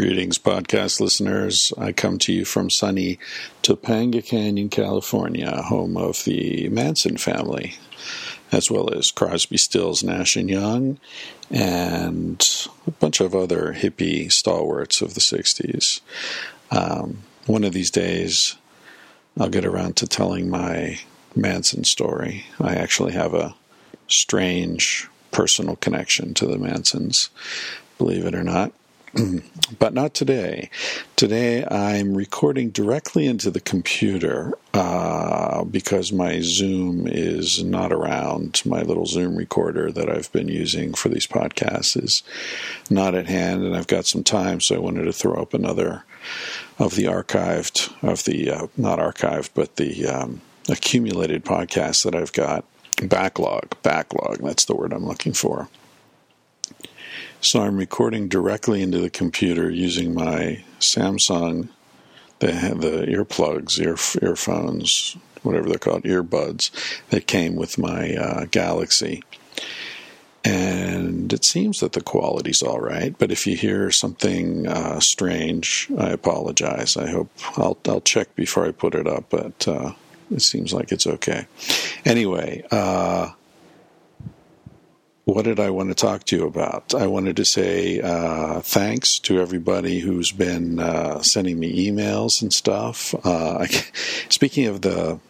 Greetings, podcast listeners. I come to you from sunny Topanga Canyon, California, home of the Manson family, as well as Crosby, Stills, Nash and Young, and a bunch of other hippie stalwarts of the 60s. Um, one of these days, I'll get around to telling my Manson story. I actually have a strange personal connection to the Mansons, believe it or not. but not today. Today I'm recording directly into the computer uh, because my Zoom is not around. My little Zoom recorder that I've been using for these podcasts is not at hand, and I've got some time, so I wanted to throw up another of the archived, of the, uh, not archived, but the um, accumulated podcasts that I've got. Backlog, backlog, that's the word I'm looking for. So I'm recording directly into the computer using my Samsung, the, the earplugs, ear, earphones, whatever they're called, earbuds that came with my uh, Galaxy. And it seems that the quality's all right, but if you hear something uh, strange, I apologize. I hope I'll, I'll check before I put it up, but uh, it seems like it's okay. Anyway, uh, what did I want to talk to you about? I wanted to say uh, thanks to everybody who's been uh, sending me emails and stuff. Uh, I, speaking of the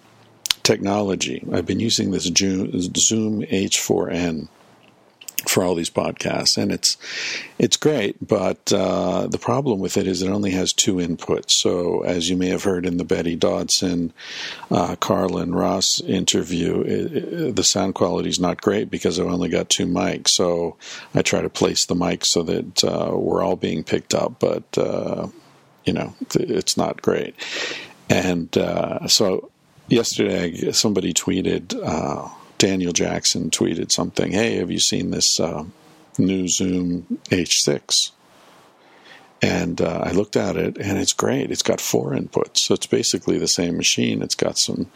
technology, I've been using this Zoom H4n for all these podcasts, and it's it's great. But uh, the problem with it is it only has two inputs. So, as you may have heard in the Betty Dodson, uh, Carlin Ross interview, it, it, the sound quality is not great because I've only got two mics. So, I try to place the mic so that uh, we're all being picked up, but uh, you know it's not great. And uh, so, yesterday somebody tweeted uh, Daniel Jackson tweeted something. Hey, have you seen this uh, new Zoom H6? And uh, I looked at it, and it's great. It's got four inputs, so it's basically the same machine. It's got some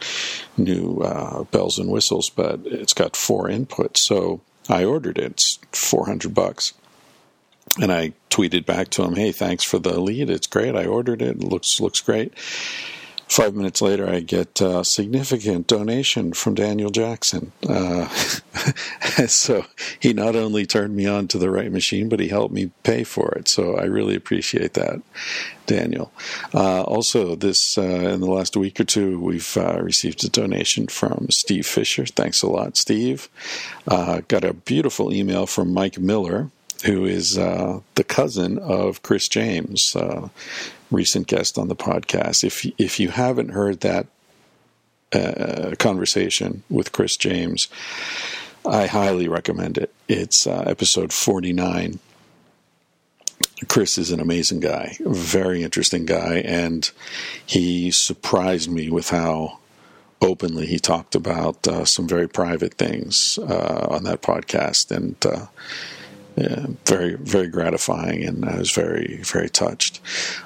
new uh, bells and whistles, but it's got four inputs. So I ordered it. It's four hundred bucks, and I tweeted back to him, "Hey, thanks for the lead. It's great. I ordered it. it looks looks great." Five minutes later, I get a significant donation from Daniel Jackson. Uh, so he not only turned me on to the right machine, but he helped me pay for it. So I really appreciate that, Daniel. Uh, also, this uh, in the last week or two, we've uh, received a donation from Steve Fisher. Thanks a lot, Steve. Uh, got a beautiful email from Mike Miller who is uh, the cousin of Chris James, uh, recent guest on the podcast. If if you haven't heard that uh, conversation with Chris James, I highly recommend it. It's uh, episode forty nine. Chris is an amazing guy, very interesting guy, and he surprised me with how openly he talked about uh, some very private things uh, on that podcast, and uh, yeah, very very gratifying, and I was very very touched.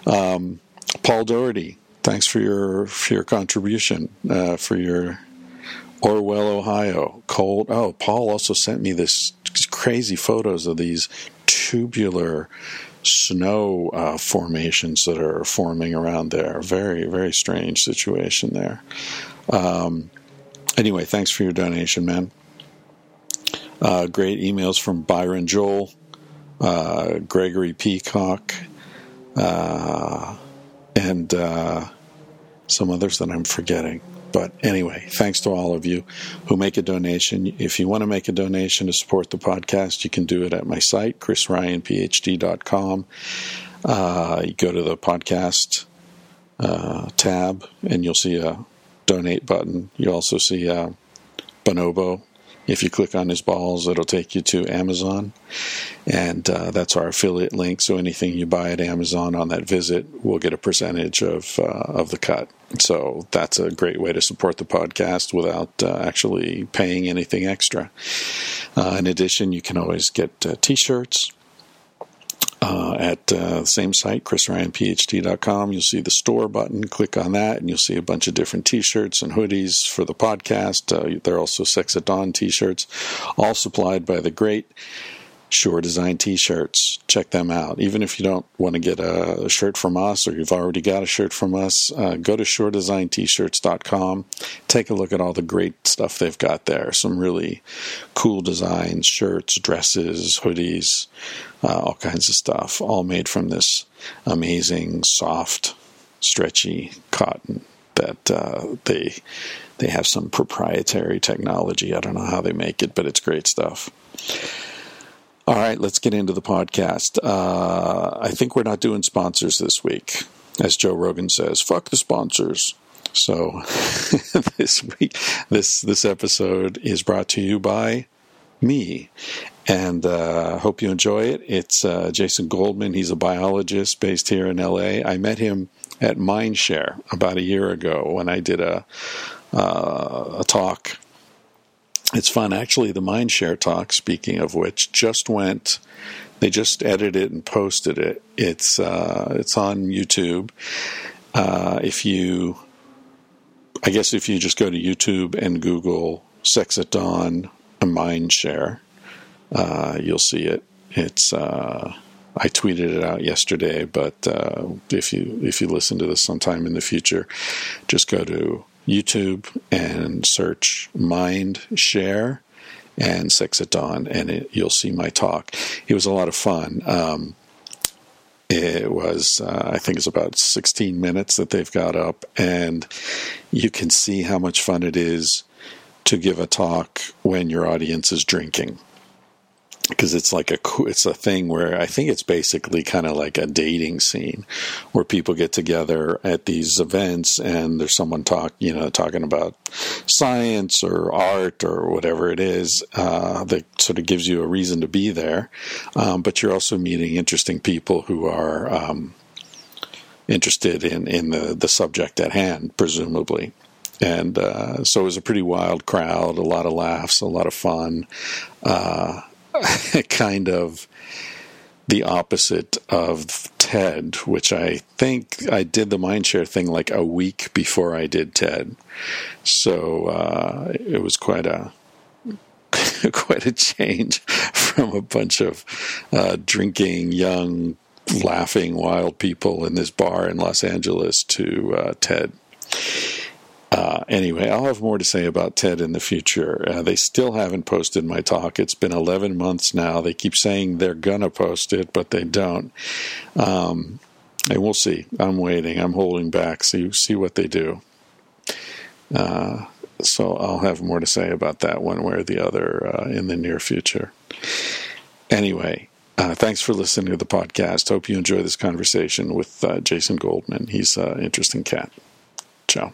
Um, Paul Doherty, thanks for your for your contribution uh, for your Orwell, Ohio cold. Oh, Paul also sent me this crazy photos of these tubular snow uh, formations that are forming around there. Very very strange situation there. Um, anyway, thanks for your donation, man. Uh, great emails from Byron Joel, uh, Gregory Peacock, uh, and uh, some others that I'm forgetting. But anyway, thanks to all of you who make a donation. If you want to make a donation to support the podcast, you can do it at my site, chrisryanphd.com. Uh, you go to the podcast uh, tab, and you'll see a donate button. You also see a Bonobo if you click on his balls, it'll take you to Amazon, and uh, that's our affiliate link. So anything you buy at Amazon on that visit, will get a percentage of uh, of the cut. So that's a great way to support the podcast without uh, actually paying anything extra. Uh, in addition, you can always get uh, T-shirts uh, at uh, the same site, chrisryanphd.com. You'll see the store button. Click on that, and you'll see a bunch of different T-shirts and hoodies for the podcast. Uh, there are also Sex at Dawn T-shirts, all supplied by the great Sure Design T-shirts. Check them out. Even if you don't want to get a shirt from us, or you've already got a shirt from us, uh, go to SureDesignT-shirts.com. Take a look at all the great stuff they've got there. Some really cool designs, shirts, dresses, hoodies, uh, all kinds of stuff, all made from this amazing, soft, stretchy cotton that uh, they they have some proprietary technology. I don't know how they make it, but it's great stuff. All right, let's get into the podcast. Uh, I think we're not doing sponsors this week. As Joe Rogan says, fuck the sponsors. So this week, this this episode is brought to you by me, and uh, hope you enjoy it. It's uh, Jason Goldman. He's a biologist based here in LA. I met him at Mindshare about a year ago when I did a uh, a talk it's fun. Actually, the Mindshare talk, speaking of which, just went. They just edited it and posted it. It's uh, it's on YouTube. Uh, if you, I guess, if you just go to YouTube and Google "Sex at Dawn" Mindshare, uh, you'll see it. It's uh, I tweeted it out yesterday, but uh, if you if you listen to this sometime in the future, just go to YouTube and search Mind Share and Sex at Dawn, and it, you'll see my talk. It was a lot of fun. Um, it was, uh, I think it's about 16 minutes that they've got up, and you can see how much fun it is to give a talk when your audience is drinking because it's like a it's a thing where I think it's basically kind of like a dating scene where people get together at these events and there's someone talk you know talking about science or art or whatever it is uh, that sort of gives you a reason to be there, um, but you're also meeting interesting people who are um, interested in in the the subject at hand, presumably. And uh, so it was a pretty wild crowd, a lot of laughs, a lot of fun. Uh, kind of the opposite of TED, which I think I did the Mindshare thing like a week before I did TED. So uh, it was quite a quite a change from a bunch of uh, drinking, young, laughing, wild people in this bar in Los Angeles to uh, TED. Uh, anyway, I'll have more to say about TED in the future. Uh, they still haven't posted my talk. It's been 11 months now. They keep saying they're going to post it, but they don't. Um, and we'll see. I'm waiting. I'm holding back. See, see what they do. Uh, so I'll have more to say about that one way or the other uh, in the near future. Anyway, uh, thanks for listening to the podcast. Hope you enjoy this conversation with uh, Jason Goldman. He's an interesting cat. Ciao.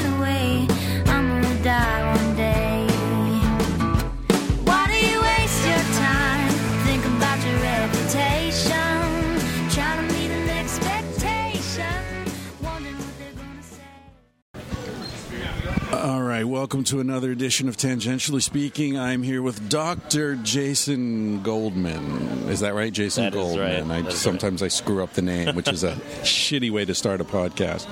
All right, welcome to another edition of Tangentially Speaking. I'm here with Dr. Jason Goldman. Is that right, Jason That Goldman? right. I sometimes I screw up the name, which is a shitty way to start a podcast.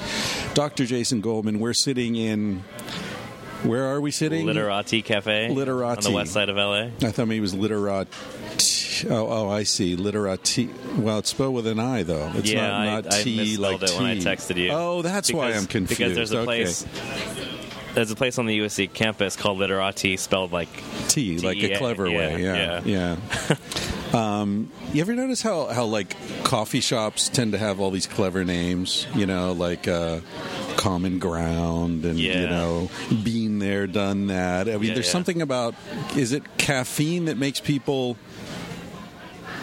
Dr. Jason Goldman, we're sitting in where are we sitting? Literati Cafe Literati. on the west side of LA. I thought maybe it was literat. Oh, oh, I see. Literati. Well, it's spelled with an I though. It's yeah, not, not I, I T misspelled like it when I texted you. Oh, that's why I'm confused. Because there's a Okay. place. There's a place on the USC campus called Literati, spelled like T, like a clever yeah, way. Yeah, yeah. yeah. um, you ever notice how how like coffee shops tend to have all these clever names? You know, like uh, Common Ground, and you know, Been there, done that. I mean, Yeah, there's yeah. something about is it caffeine that makes people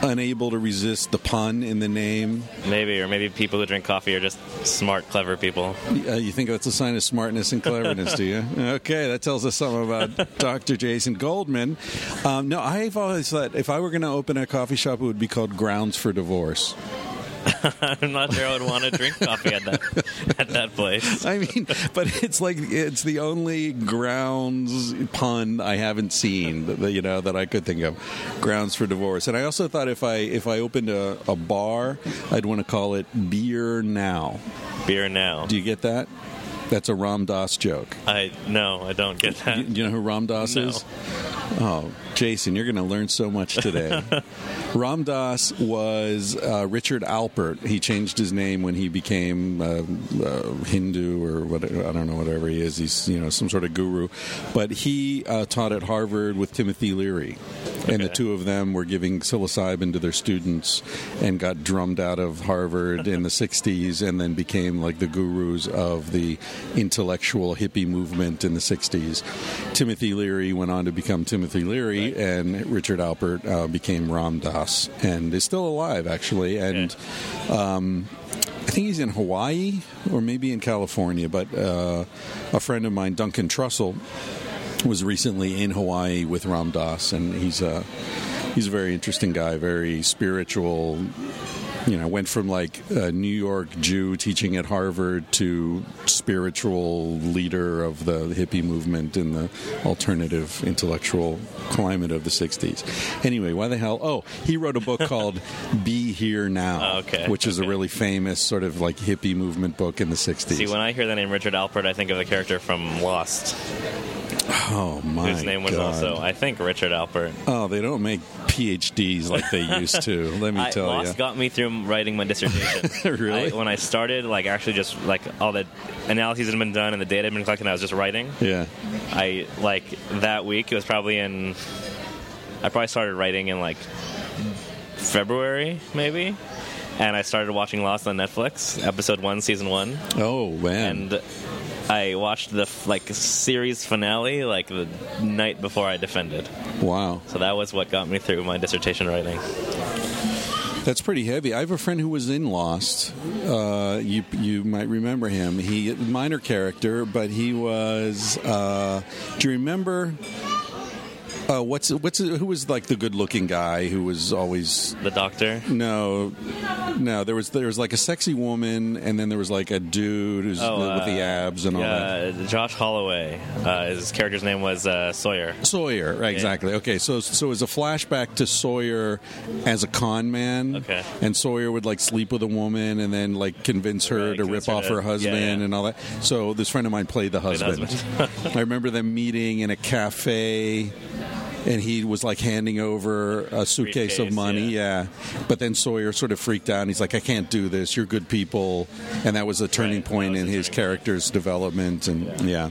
unable to resist the pun in the name? maybe, or maybe people who drink coffee are just smart, clever people. Uh, you think that's a sign of smartness and cleverness, do you? Okay, that tells us something about Dr. Jason Goldman. Um, no, I've always thought if I were going to open a coffee shop, it would be called Grounds for Divorce. I'm not sure I would want to drink coffee at that at that place. I mean, but it's like it's the only grounds pun I haven't seen that you know that I could think of. Grounds for divorce, and I also thought if I if I opened a, a bar, I'd want to call it Beer Now. Beer now. Do you get that? That's a Ram Dass joke. I no, I don't get that. You, you know who Ram Dass No. is? Oh, Jason, you're going to learn so much today. Ram Dass was uh, Richard Alpert. He changed his name when he became uh, uh, Hindu or what I don't know whatever he is. He's you know some sort of guru, but he uh, taught at Harvard with Timothy Leary, and the two of them were giving psilocybin to their students and got drummed out of Harvard in the '60s, and then became like the gurus of the intellectual hippie movement in the '60s. Timothy Leary went on to become Timothy Leary, and Richard Alpert uh, became Ram Dass, and is still alive actually. And um, I think he's in Hawaii or maybe in California. But uh, a friend of mine, Duncan Trussell, was recently in Hawaii with Ram Dass, and he's a he's a very interesting guy, very spiritual. You know, went from like a New York Jew teaching at Harvard to spiritual leader of the hippie movement in the alternative intellectual climate of the '60s. Anyway, why the hell? Oh, he wrote a book called "Be Here Now," Oh, okay, which is a really famous sort of like hippie movement book in the '60s. See, when I hear the name Richard Alpert, I think of the character from Lost, oh my whose name was God. also, I think, Richard Alpert. Oh, they don't make PhDs like they used to. Let me I, tell Lost you. got me through writing my dissertation. Really? I, when I started, like actually just like all the analyses had been done and the data had been collected, and I was just writing. yeah. I like that week. It was probably in. I probably started writing in like February, maybe, and I started watching Lost on Netflix, episode one, season one, Oh man. and I watched the like series finale like the night before I defended. wow. So that was what got me through my dissertation writing. That's pretty heavy. I have a friend who was in Lost. Uh, you you might remember him. He minor character, but he was. Uh, do you remember? Uh, what's what's who was like the good looking guy who was always The Doctor. no no there was there was like a sexy woman and then there was like a dude who's Oh, with the uh, abs and all that. Uh, Josh Holloway. Uh, his character's name was uh, Sawyer. Sawyer, right, exactly. Okay, so so it's a flashback to Sawyer as a con man. Okay. And Sawyer would like sleep with a woman and then like convince her Right, to convince rip her off to- her husband yeah, yeah. and all that. So this friend of mine played the Played the husband. I remember them meeting in a cafe. And he was like handing over a suitcase of money, yeah. But then Sawyer sort of freaked out. And he's like, "I can't do this. You're good people," and that was a turning Right, that point was in his turning point. character's development. And yeah,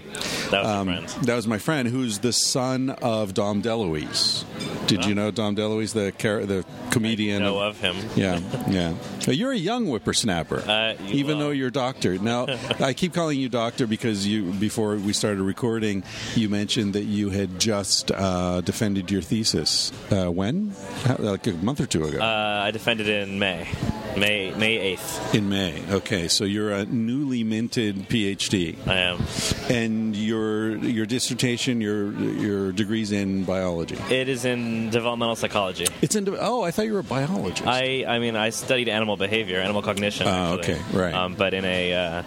That was um, your friend. that was my friend, who's the son of Dom DeLuise. Did you know Dom DeLuise, the char- the comedian? Know of him. Yeah, yeah. You're a young whippersnapper, Uh, you- even well- though you're doctor. Now, I keep calling you doctor because you, before we started recording, you mentioned that you had just uh, defended your thesis. Uh, when? How- Like a month or two ago. Uh, I defended it in May, May May eighth. in May. Okay, so you're a newly minted PhD, I am. and your your dissertation, your your degrees in biology. It is in developmental psychology. It's in. Oh, I thought you were a biologist. I I mean I studied animal behavior, animal cognition. Oh, actually. okay, right. Um, but in a uh,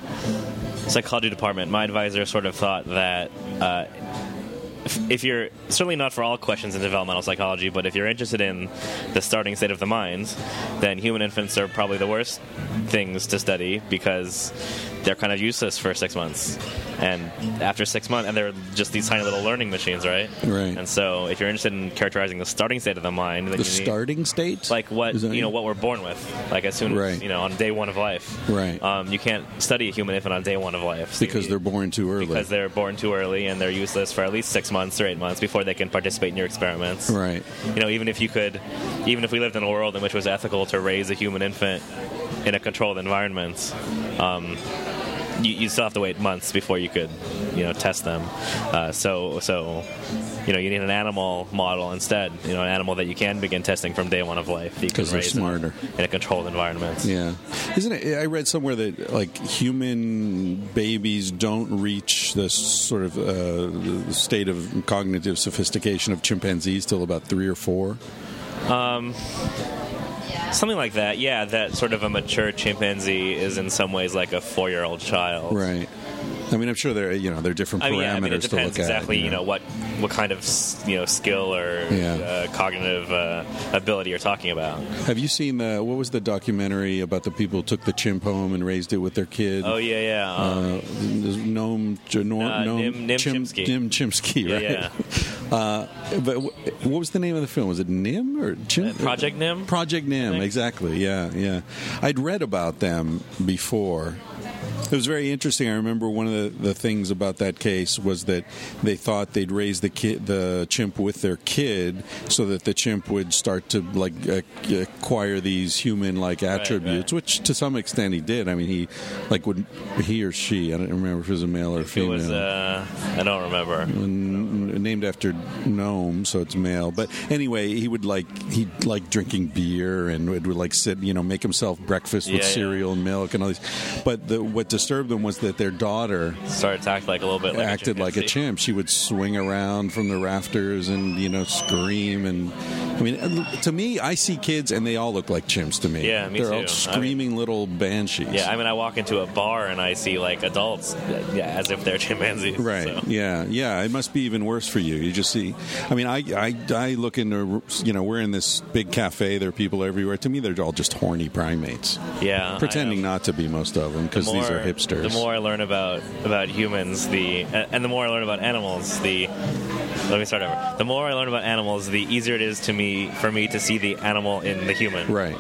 psychology department, my advisor sort of thought that. Uh, if- if you're certainly not for all questions in developmental psychology, but if you're interested in the starting state of the mind, then human infants are probably the worst things to study because they're kind of useless for six months. And after six months, and they're just these tiny little learning machines, right? Right. And so, if you're interested in characterizing the starting state of the mind, the starting state, like what you know what we're born with like as soon as you know on day one of life Right. um, you can't study a human infant on day one of life So because you- they're born too early. because they're born too early and they're useless for at least six months or eight months before they can participate in your experiments right. you know even if you could even if we lived in a world in which it was ethical to raise a human infant in a controlled environment um, you, you still have to wait months before you could you know test them uh, so so you know you need an animal model instead you know an animal that you can begin testing from day one of life that you can 'Cause they're raise in a- smarter. in a controlled environment Yeah, isn't it? I read somewhere that like human babies don't reach this sort of uh, state of cognitive sophistication of chimpanzees till about three or four. Something like that. Yeah, that sort of a mature chimpanzee is in some ways like a four-year-old child. Right. I mean, I'm sure there you know there are different parameters I mean, yeah, I mean, it to depends exactly, at. you know, what what kind of you know skill or Yeah. uh, cognitive uh, ability you're talking about. Have you seen the what was the documentary about the people who took the chimp home and raised it with their kid? Oh yeah, yeah. Um, Uh, Noam, Uh, Noam Nim- Nim Chim- Chimpsky. Nim Chimpsky, right? yeah, Uh, but wh- what was the name of the film? Was it Nim or Chim- Uh, Project Nim? Project Nim, exactly. Yeah, yeah. I'd read about them before. It was very interesting. I remember one of the, the things about that case was that they thought they'd raise the kid, the chimp with their kid, so that the chimp would start to like acquire these human-like attributes, right. which to some extent he did. I mean, he like would he or she. I don't remember if it was a male or It female was. Uh, I don't remember. Named after Noam, so it's male. But anyway, he would like he like drinking beer and would, would like sit, you know, make himself breakfast with Yeah, yeah. cereal and milk and all these. But the, what disturbed them was that their daughter Started to act like a little bit like acted a like a chimp. She would swing around from the rafters and you know scream and. I mean, to me, I see kids and they all look like chimps to me. Yeah, me They're too. I all mean- screaming little banshees. Yeah, I mean, I walk into a bar and I see like adults, uh, yeah, as if they're chimpanzees. Right. so. Yeah. Yeah. It must be even worse for you. You just see. I mean, I, I I look into you know we're in this big cafe. There are people everywhere. To me, they're all just horny primates, Yeah, pretending not to be most of them The because these are hipsters. The more I learn about about humans, the and the more I learn about animals, the let me start over. The more I learn about animals, the easier it is to me for me to see the animal in the human. right.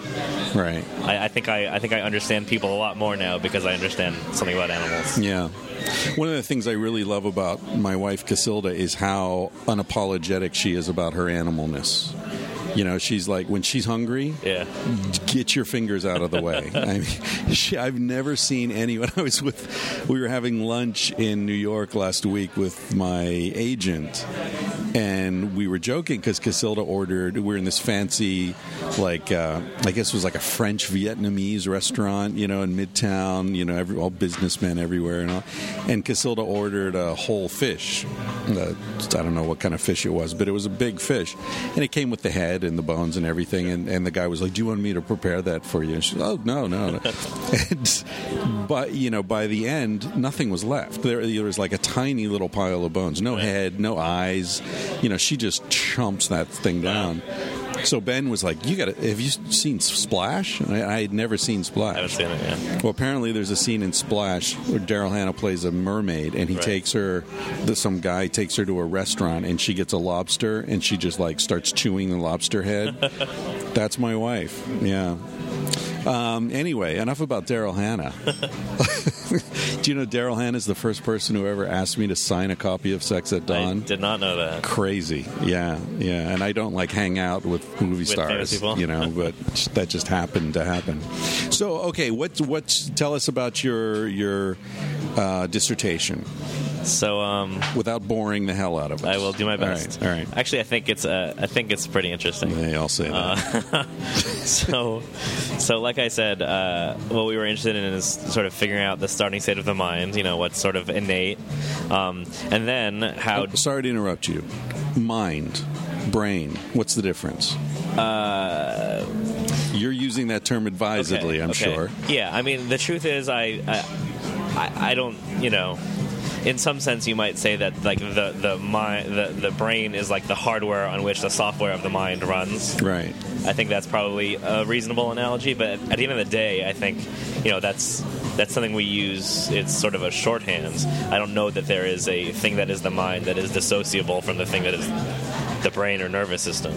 Right. I, I think I, I think I understand people a lot more now because I understand something about animals. Yeah. One of the things I really love about my wife Casilda is how unapologetic she is about her animalness. You know, she's like when she's hungry, Yeah. get your fingers out of the way. I mean, she, I've never seen anyone. I was with, we were having lunch in New York last week with my agent, and we were joking because Casilda ordered. We're in this fancy, like uh, I guess it was like a French Vietnamese restaurant, you know, in Midtown. You know, every, all businessmen everywhere, and all. And Casilda ordered a whole fish. Uh, I don't know what kind of fish it was, but it was a big fish, and it came with the head and the bones and everything. And, and the guy was like, "Do you want me to prepare that for you?" And she, "Oh no, no." no. and, but you know, by the end, nothing was left. There, there was like a tiny little pile of bones, no head, no eyes. You know, she just chomps that thing down. So Ben was like, "You got to Have you seen Splash?" I, I had never seen Splash. I haven't seen it yet. Well, apparently there's a scene in Splash where Daryl Hannah plays a mermaid, and he Right. takes her. The, some guy takes her to a restaurant, and she gets a lobster, and she just like starts chewing the lobster head. That's my wife. Yeah. Um, anyway, enough about Daryl Hannah. Do you know Daryl Hannah is the first person who ever asked me to sign a copy of Sex at I Dawn? did not know that. Crazy, yeah, yeah. And I don't like hang out with movie famous stars, people. you know, but that just happened to happen. So, okay, what what? Tell us about your your uh, dissertation So um, without boring the hell out of us. I will do my best. All right, all right. Actually, I think it's uh, I think it's pretty interesting. They all say that. so, so like I said, uh, what we were interested in is sort of figuring out the starting state of the mind. You know, what's sort of innate, um, and then how. Oh, sorry to interrupt you. Mind, brain. What's the difference? Uh, You're using that term advisedly, okay, I'm okay. sure. Yeah, I mean, the truth is, I, I, I, I don't, you know. In some sense, you might say that like the the mind, the, the brain is like the hardware on which the software of the mind runs. Right. I think that's probably a reasonable analogy, but at the end of the day, I think you know that's that's something we use. It's sort of a shorthand. I don't know that there is a thing that is the mind that is dissociable from the thing that is the brain or nervous system.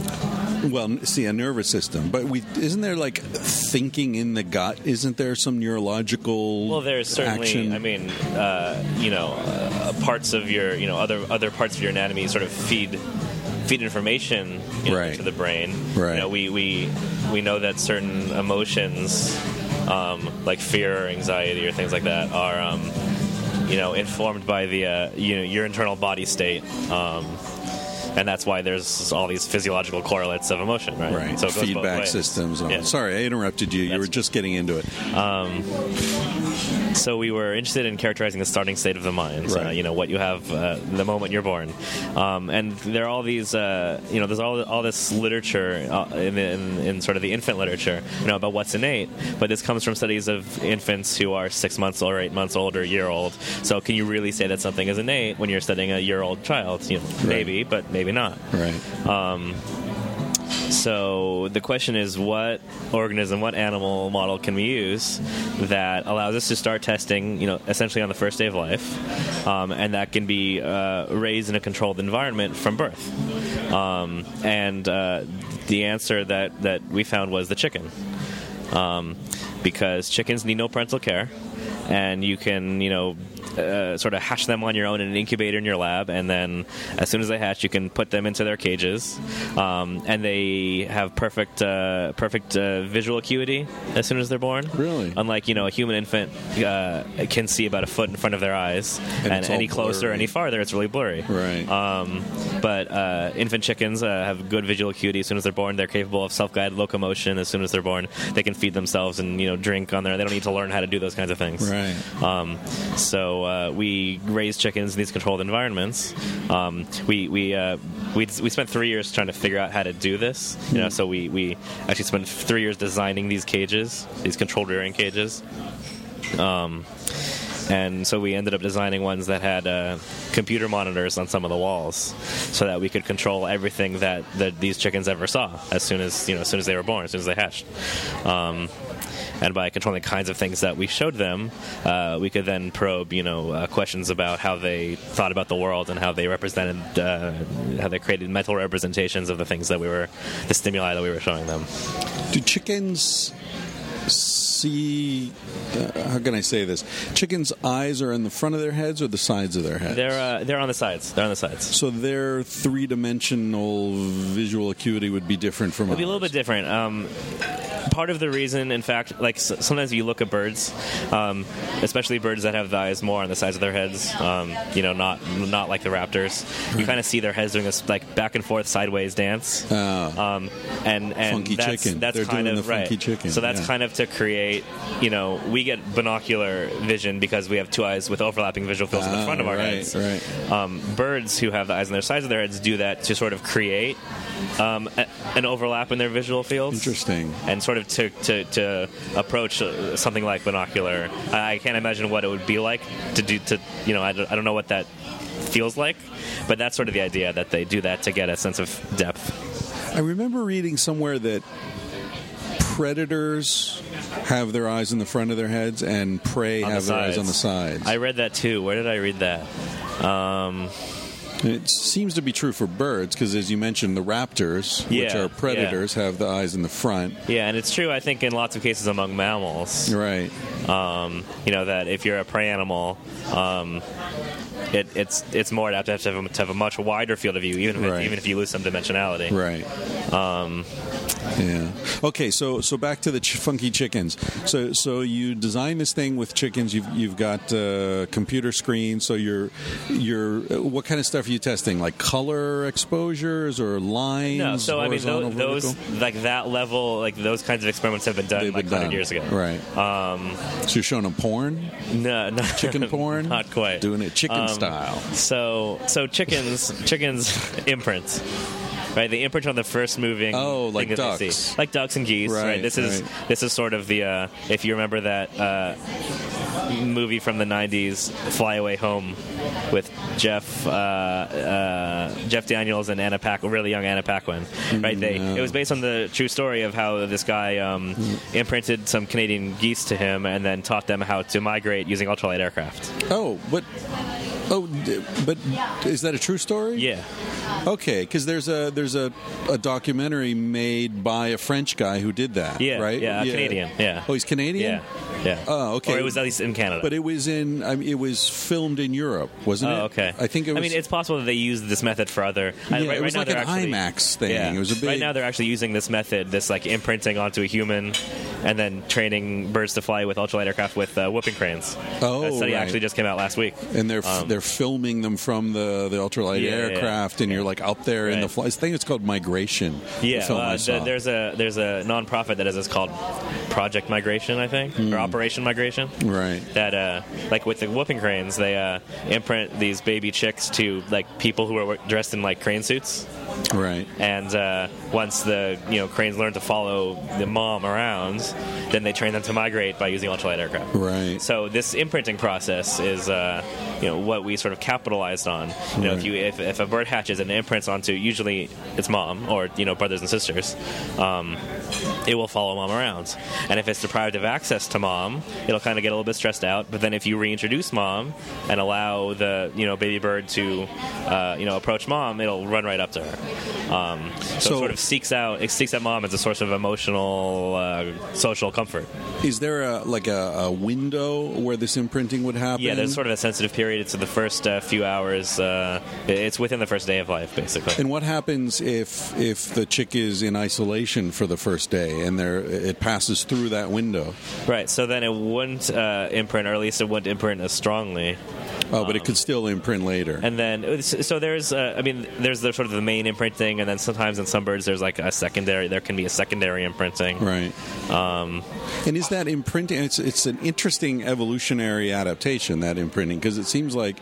Well, see, a nervous system, but we isn't there like thinking in the gut? Isn't there some neurological? Well, there's certainly. action? I mean, uh, you know, uh, parts of your, you know, other other parts of your anatomy sort of feed feed information you know, Right. into the brain. Right. You know, we we we know that certain emotions, um, like fear or anxiety or things like that, are. Um, you know, informed by the uh, you know your internal body state. Um, and that's why there's all these physiological correlates of emotion, right? Right. So it goes both Feedback systems. Yeah. Sorry, I interrupted you. You were just getting into it. So we were interested in characterizing the starting state of the mind. Uh, you know what you have uh, the moment you're born, um, and there are all these. Uh, you know, there's all all this literature uh, in, in, in sort of the infant literature. You know about what's innate, but this comes from studies of infants who are six months or eight months old or a year old. So can you really say that something is innate when you're studying a year old child? You know, maybe, but maybe not. Right. So the question is, what organism, what animal model can we use that allows us to start testing, you know, essentially on the first day of life, um, and that can be uh, raised in a controlled environment from birth? Um, and uh, the answer that that we found was the chicken, um, because chickens need no parental care, and you can, you know. Uh, sort of hatch them on your own in an incubator in your lab, and then as soon as they hatch, you can put them into their cages, um, and they have perfect, uh, perfect uh, visual acuity as soon as they're born. Really? Unlike you know, a human infant uh, can see about a foot in front of their eyes, And and, any closer, blurry. any farther, it's really blurry. Right. Um, but uh, infant chickens uh, have good visual acuity as soon as they're born. They're capable of self-guided locomotion as soon as they're born. They can feed themselves and you know drink on their. They don't need to learn how to do those kinds of things. Right. Um, so uh, we raise chickens in these controlled environments. Um, we we uh, we we spent three years trying to figure out how to do this. You know, so we we actually spent three years designing these cages, these controlled rearing cages. Um, and so we ended up designing ones that had uh, computer monitors on some of the walls, so that we could control everything that, that these chickens ever saw as soon as you know as soon as they were born, as soon as they hatched. Um, and by controlling the kinds of things that we showed them, uh, we could then probe, you know, uh, questions about how they thought about the world and how they represented, uh, how they created mental representations of the things that we were, the stimuli that we were showing them. Do chickens see? Uh, how can I say this? Chickens' eyes are in the front of their heads or the sides of their heads. They're uh, they're on the sides. They're on the sides. so their three-dimensional visual acuity would be different from It'd be a little bit different. Um, part of the reason, in fact, like s- sometimes you look at birds, um, especially birds that have the eyes more on the sides of their heads. Um, you know, not not like the raptors. You kind of see their heads doing this like back and forth sideways dance. Um, and and. Funky that's, chicken. That's They're kind of the funky right. chicken, So that's yeah. kind of to create. You know, we get binocular vision because we have two eyes with overlapping visual fields in the Ah, front of our right, heads. right. Um, birds who have the eyes on their sides of their heads do that to sort of create um, a, an overlap in their visual fields. Interesting. And sort of to, to, to approach uh, something like binocular. I, I can't imagine what it would be like to do to, you know, I don't, I don't know what that feels like, but that's sort of the idea that they do that to get a sense of depth. I remember reading somewhere that predators have their eyes in the front of their heads and prey On the their eyes sides. on the sides. I read that too. Where did I read that? Um, it seems to be true for birds because, as you mentioned, the raptors, which Yeah, are predators, have the eyes in the front. yeah, and it's true, I think, in lots of cases among mammals. Right. um, you know that if you're a prey animal, um, it, it's it's more adaptive to have, a, to have a much wider field of view, even if, Right. even if you lose some dimensionality. Right. Yeah. Okay. So so back to the ch- funky chickens. So so you design this thing with chickens. You've you've got uh, computer screens. So you're you're uh, what kind of stuff are you testing? Like color exposures or lines? no, so I mean those, those like that level, like those kinds of experiments have been done They've like been 100 done. years ago. Right. Um, So you're showing them porn, no, no, chicken porn, not quite. doing it chicken Um, style. So so chickens chickens imprints. Right, they imprint on the first moving. Oh, like thing that they ducks. see. like ducks and geese. Right. Right, This is right. this is sort of the uh, if you remember that uh, movie from the '90s, Fly Away Home, with Jeff uh, uh, Jeff Daniels and Anna Paquin, really young Anna Paquin. Right, they No. it was based on the true story of how this guy um, imprinted some Canadian geese to him and then taught them how to migrate using ultralight aircraft. Oh, but oh, but is that a true story? Yeah. Okay, because there's a there's a, a documentary made by a French guy who did that. Yeah, right. yeah, a Canadian, yeah. Oh, he's Canadian. Yeah. Yeah. Oh, okay. Or it was at least in Canada. But it was in. I mean, it was filmed in Europe, wasn't it? Oh, okay. I think it was. I mean, it's possible that they used this method for other. I- Yeah, right, it was now like an actually, IMAX thing. Yeah. It was a big- Right now, they're actually using this method, this like imprinting onto a human and then training birds to fly with ultralight aircraft with uh, whooping cranes. Oh, that study right. actually just came out last week. and they're Um, they're filming them from the the ultralight Yeah, yeah, aircraft, and you're like up there in the flight. I think it's called migration. Yeah, film uh, th- there's a there's a nonprofit that is this called Project Migration, I think, Hmm. or Operation Migration. right. That uh, like with the whooping cranes, they uh, imprint these baby chicks to like people who are dressed in like crane suits. Right. And uh, once the you know cranes learn to follow the mom around, then they train them to migrate by using ultralight aircraft. Right. So this imprinting process is, uh, you know, what we sort of capitalized on. You know, if you if, if a bird hatches and imprints onto usually its mom or you know brothers and sisters, um, it will follow mom around. And if it's deprived of access to mom, it'll kind of get a little bit stressed out. But then if you reintroduce mom and allow the you know baby bird to uh, you know approach mom, it'll run right up to her. Um, so, So- it sort of seeks out it seeks out mom as a source of emotional uh, social comfort. Is there a like a, a window where this imprinting would happen? Yeah, there's sort of a sensitive period. It's the first uh, few hours. Uh, it's within the first day of life, basically. And what happens if if the chick is in isolation for the first day and there it passes through that window? Right. So then it wouldn't uh, imprint, or at least it wouldn't imprint as strongly. Oh, but it could still imprint later. And then, so there's, uh, I mean, there's the sort of the main imprinting, and then sometimes in some birds there's like a secondary. There can be a secondary imprinting. Right. Um, And is that imprinting? It's it's an interesting evolutionary adaptation that imprinting because it seems like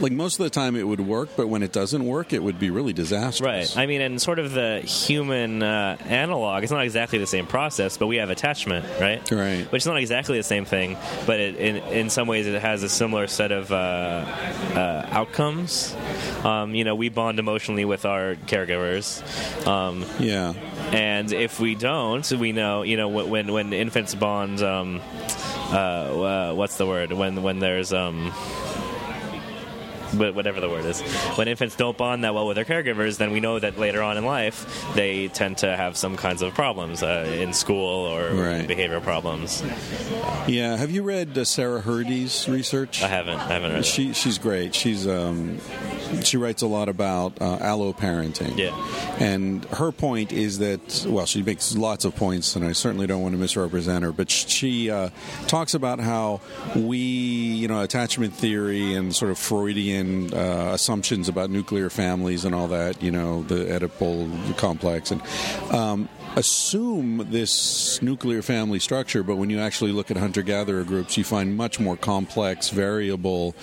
like most of the time it would work, but when it doesn't work, it would be really disastrous. Right. I mean, and sort of the human uh, analog, it's not exactly the same process, but we have attachment, right? Right. Which is not exactly the same thing, but it, in, in some ways it has a similar set of uh, uh, outcomes. Um, you know, we bond emotionally with our caregivers. Um, Yeah. and if we don't, we know, you know, when, when infants bond, um, uh, uh, what's the word? When, when there's. Um, whatever the word is. When infants don't bond that well with their caregivers, then we know that later on in life they tend to have some kinds of problems uh, in school or Right. behavioral problems. Yeah. Have you read uh, Sarah Hrdy's research? I haven't, I haven't read. it. She she's great. She's um, she writes a lot about uh, allo parenting. Yeah. And her point is that well, she makes lots of points, and I certainly don't want to misrepresent her, but she uh, talks about how we, you know, attachment theory and sort of Freudian uh, assumptions about nuclear families and all that, you know, the Oedipal complex and. Um, assume this nuclear family structure, but when you actually look at hunter gatherer groups, you find much more complex, variable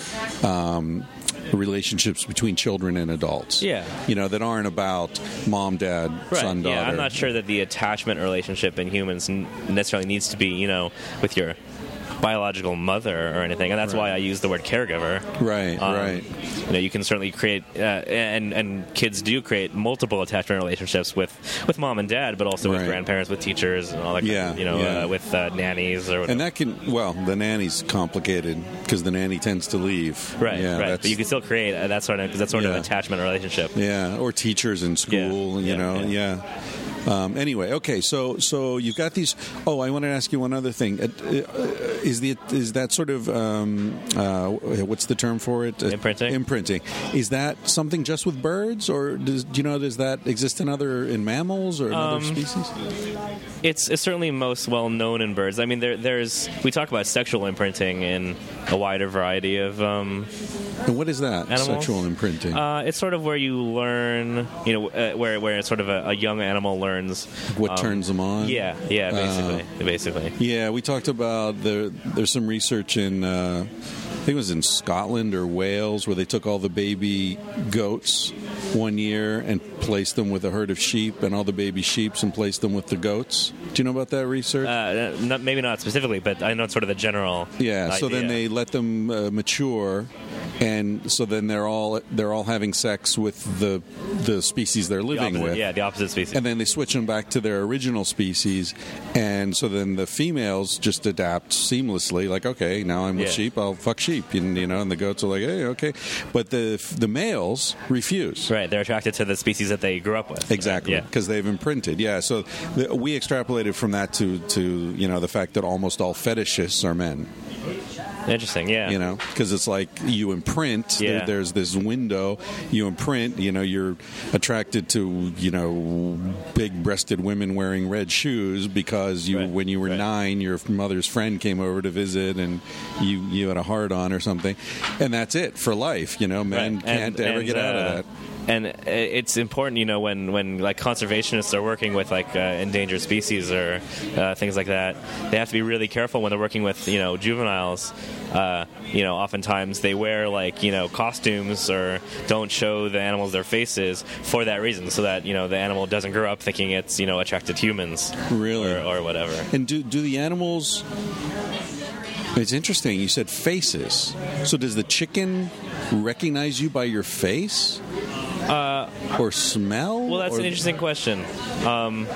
um, relationships between children and adults. Yeah. You know, that aren't about mom, dad, Right. son, daughter. Yeah, I'm not sure that the attachment relationship in humans necessarily needs to be, you know, with your biological mother or anything, and that's why I use the word caregiver. Right, Um, right. You know, you can certainly create, uh, and and kids do create multiple attachment relationships with with mom and dad, but also Right. with grandparents, with teachers, and all that. Yeah, kind of, you know, yeah. uh, with uh, nannies or whatever. And that can, well, the nanny's complicated because the nanny tends to leave. right, Yeah, right. But you can still create uh, that sort of because that's sort Yeah. of attachment relationship. Yeah, or teachers in school, you know, yeah. Um, anyway, okay, so so you've got these. Oh, I want to ask you one other thing. Uh, is the is that sort of um, uh, what's the term for it? Imprinting? Imprinting. Is that something just with birds, or does do you know does that exist in other in mammals or in other Um, species? It's, it's certainly most well known in birds. I mean, there, there's we talk about sexual imprinting in a wider variety of. Um, And what is that? Animals? Sexual imprinting. uh, it's sort of where you learn, you know, uh, where where it's sort of a, a young animal learns what um, turns them on? Yeah, yeah, basically, Uh, basically. Yeah, we talked about the. There's some research in, uh, I think it was in Scotland or Wales, where they took all the baby goats one year and placed them with a herd of sheep, and all the baby sheeps and placed them with the goats. Do you know about that research? Uh, not, maybe not specifically, but I know it's sort of the general. yeah. So then they let them uh, mature, and so then they're all they're all having sex with the the species they're The living opposite- with. yeah, the opposite species. and then they switch them back to their original species, and so then the females just adapt seamlessly. Like, okay, now I'm with Yeah. sheep, I'll fuck sheep, and you know, and the goats are like, hey, okay, but the the males refuse. right, they're attracted to the species that they grew up with. Exactly, Yeah. because they've imprinted. Yeah, so the, we extrapolated from that to to you know the fact that almost all fetishists are men. Interesting. Yeah. you know because it's like you imprint there- there's this window you imprint you know you're attracted to you know big breasted women wearing red shoes because you Right. when you were Right. nine your mother's friend came over to visit and you you had a hard on or something and that's it for life you know men Right. can't And- ever and, get out uh, of that And uh, it's important, you know, when, when like conservationists are working with like uh, endangered species or uh, things like that, they have to be really careful when they're working with you know juveniles. Uh, you know, oftentimes they wear like you know costumes or don't show the animals their faces for that reason, so that you know the animal doesn't grow up thinking it's you know attracted to humans Really? or, or whatever. And do do the animals? It's interesting. You said faces. So does the chicken recognize you by your face? Uh, or smell? Well, that's Or- an interesting question. Um,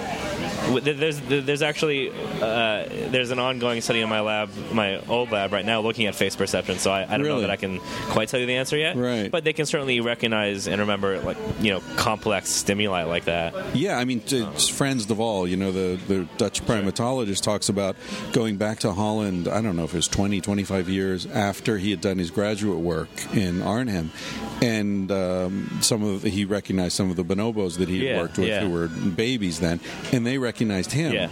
there's there's actually uh, there's an ongoing study in my lab, my old lab right now, looking at face perception. So I, I don't know that I can quite tell you the answer yet. Right. But they can certainly recognize and remember like you know complex stimuli like that. Yeah, I mean, Frans de Waal, you know, the, the Dutch primatologist, talks about going back to Holland, I don't know if it was 20, 25 years after he had done his graduate work in Arnhem. And um, some of he recognized some of the bonobos that he had Yeah, worked with yeah. who were babies then, and they recognized him. Yeah.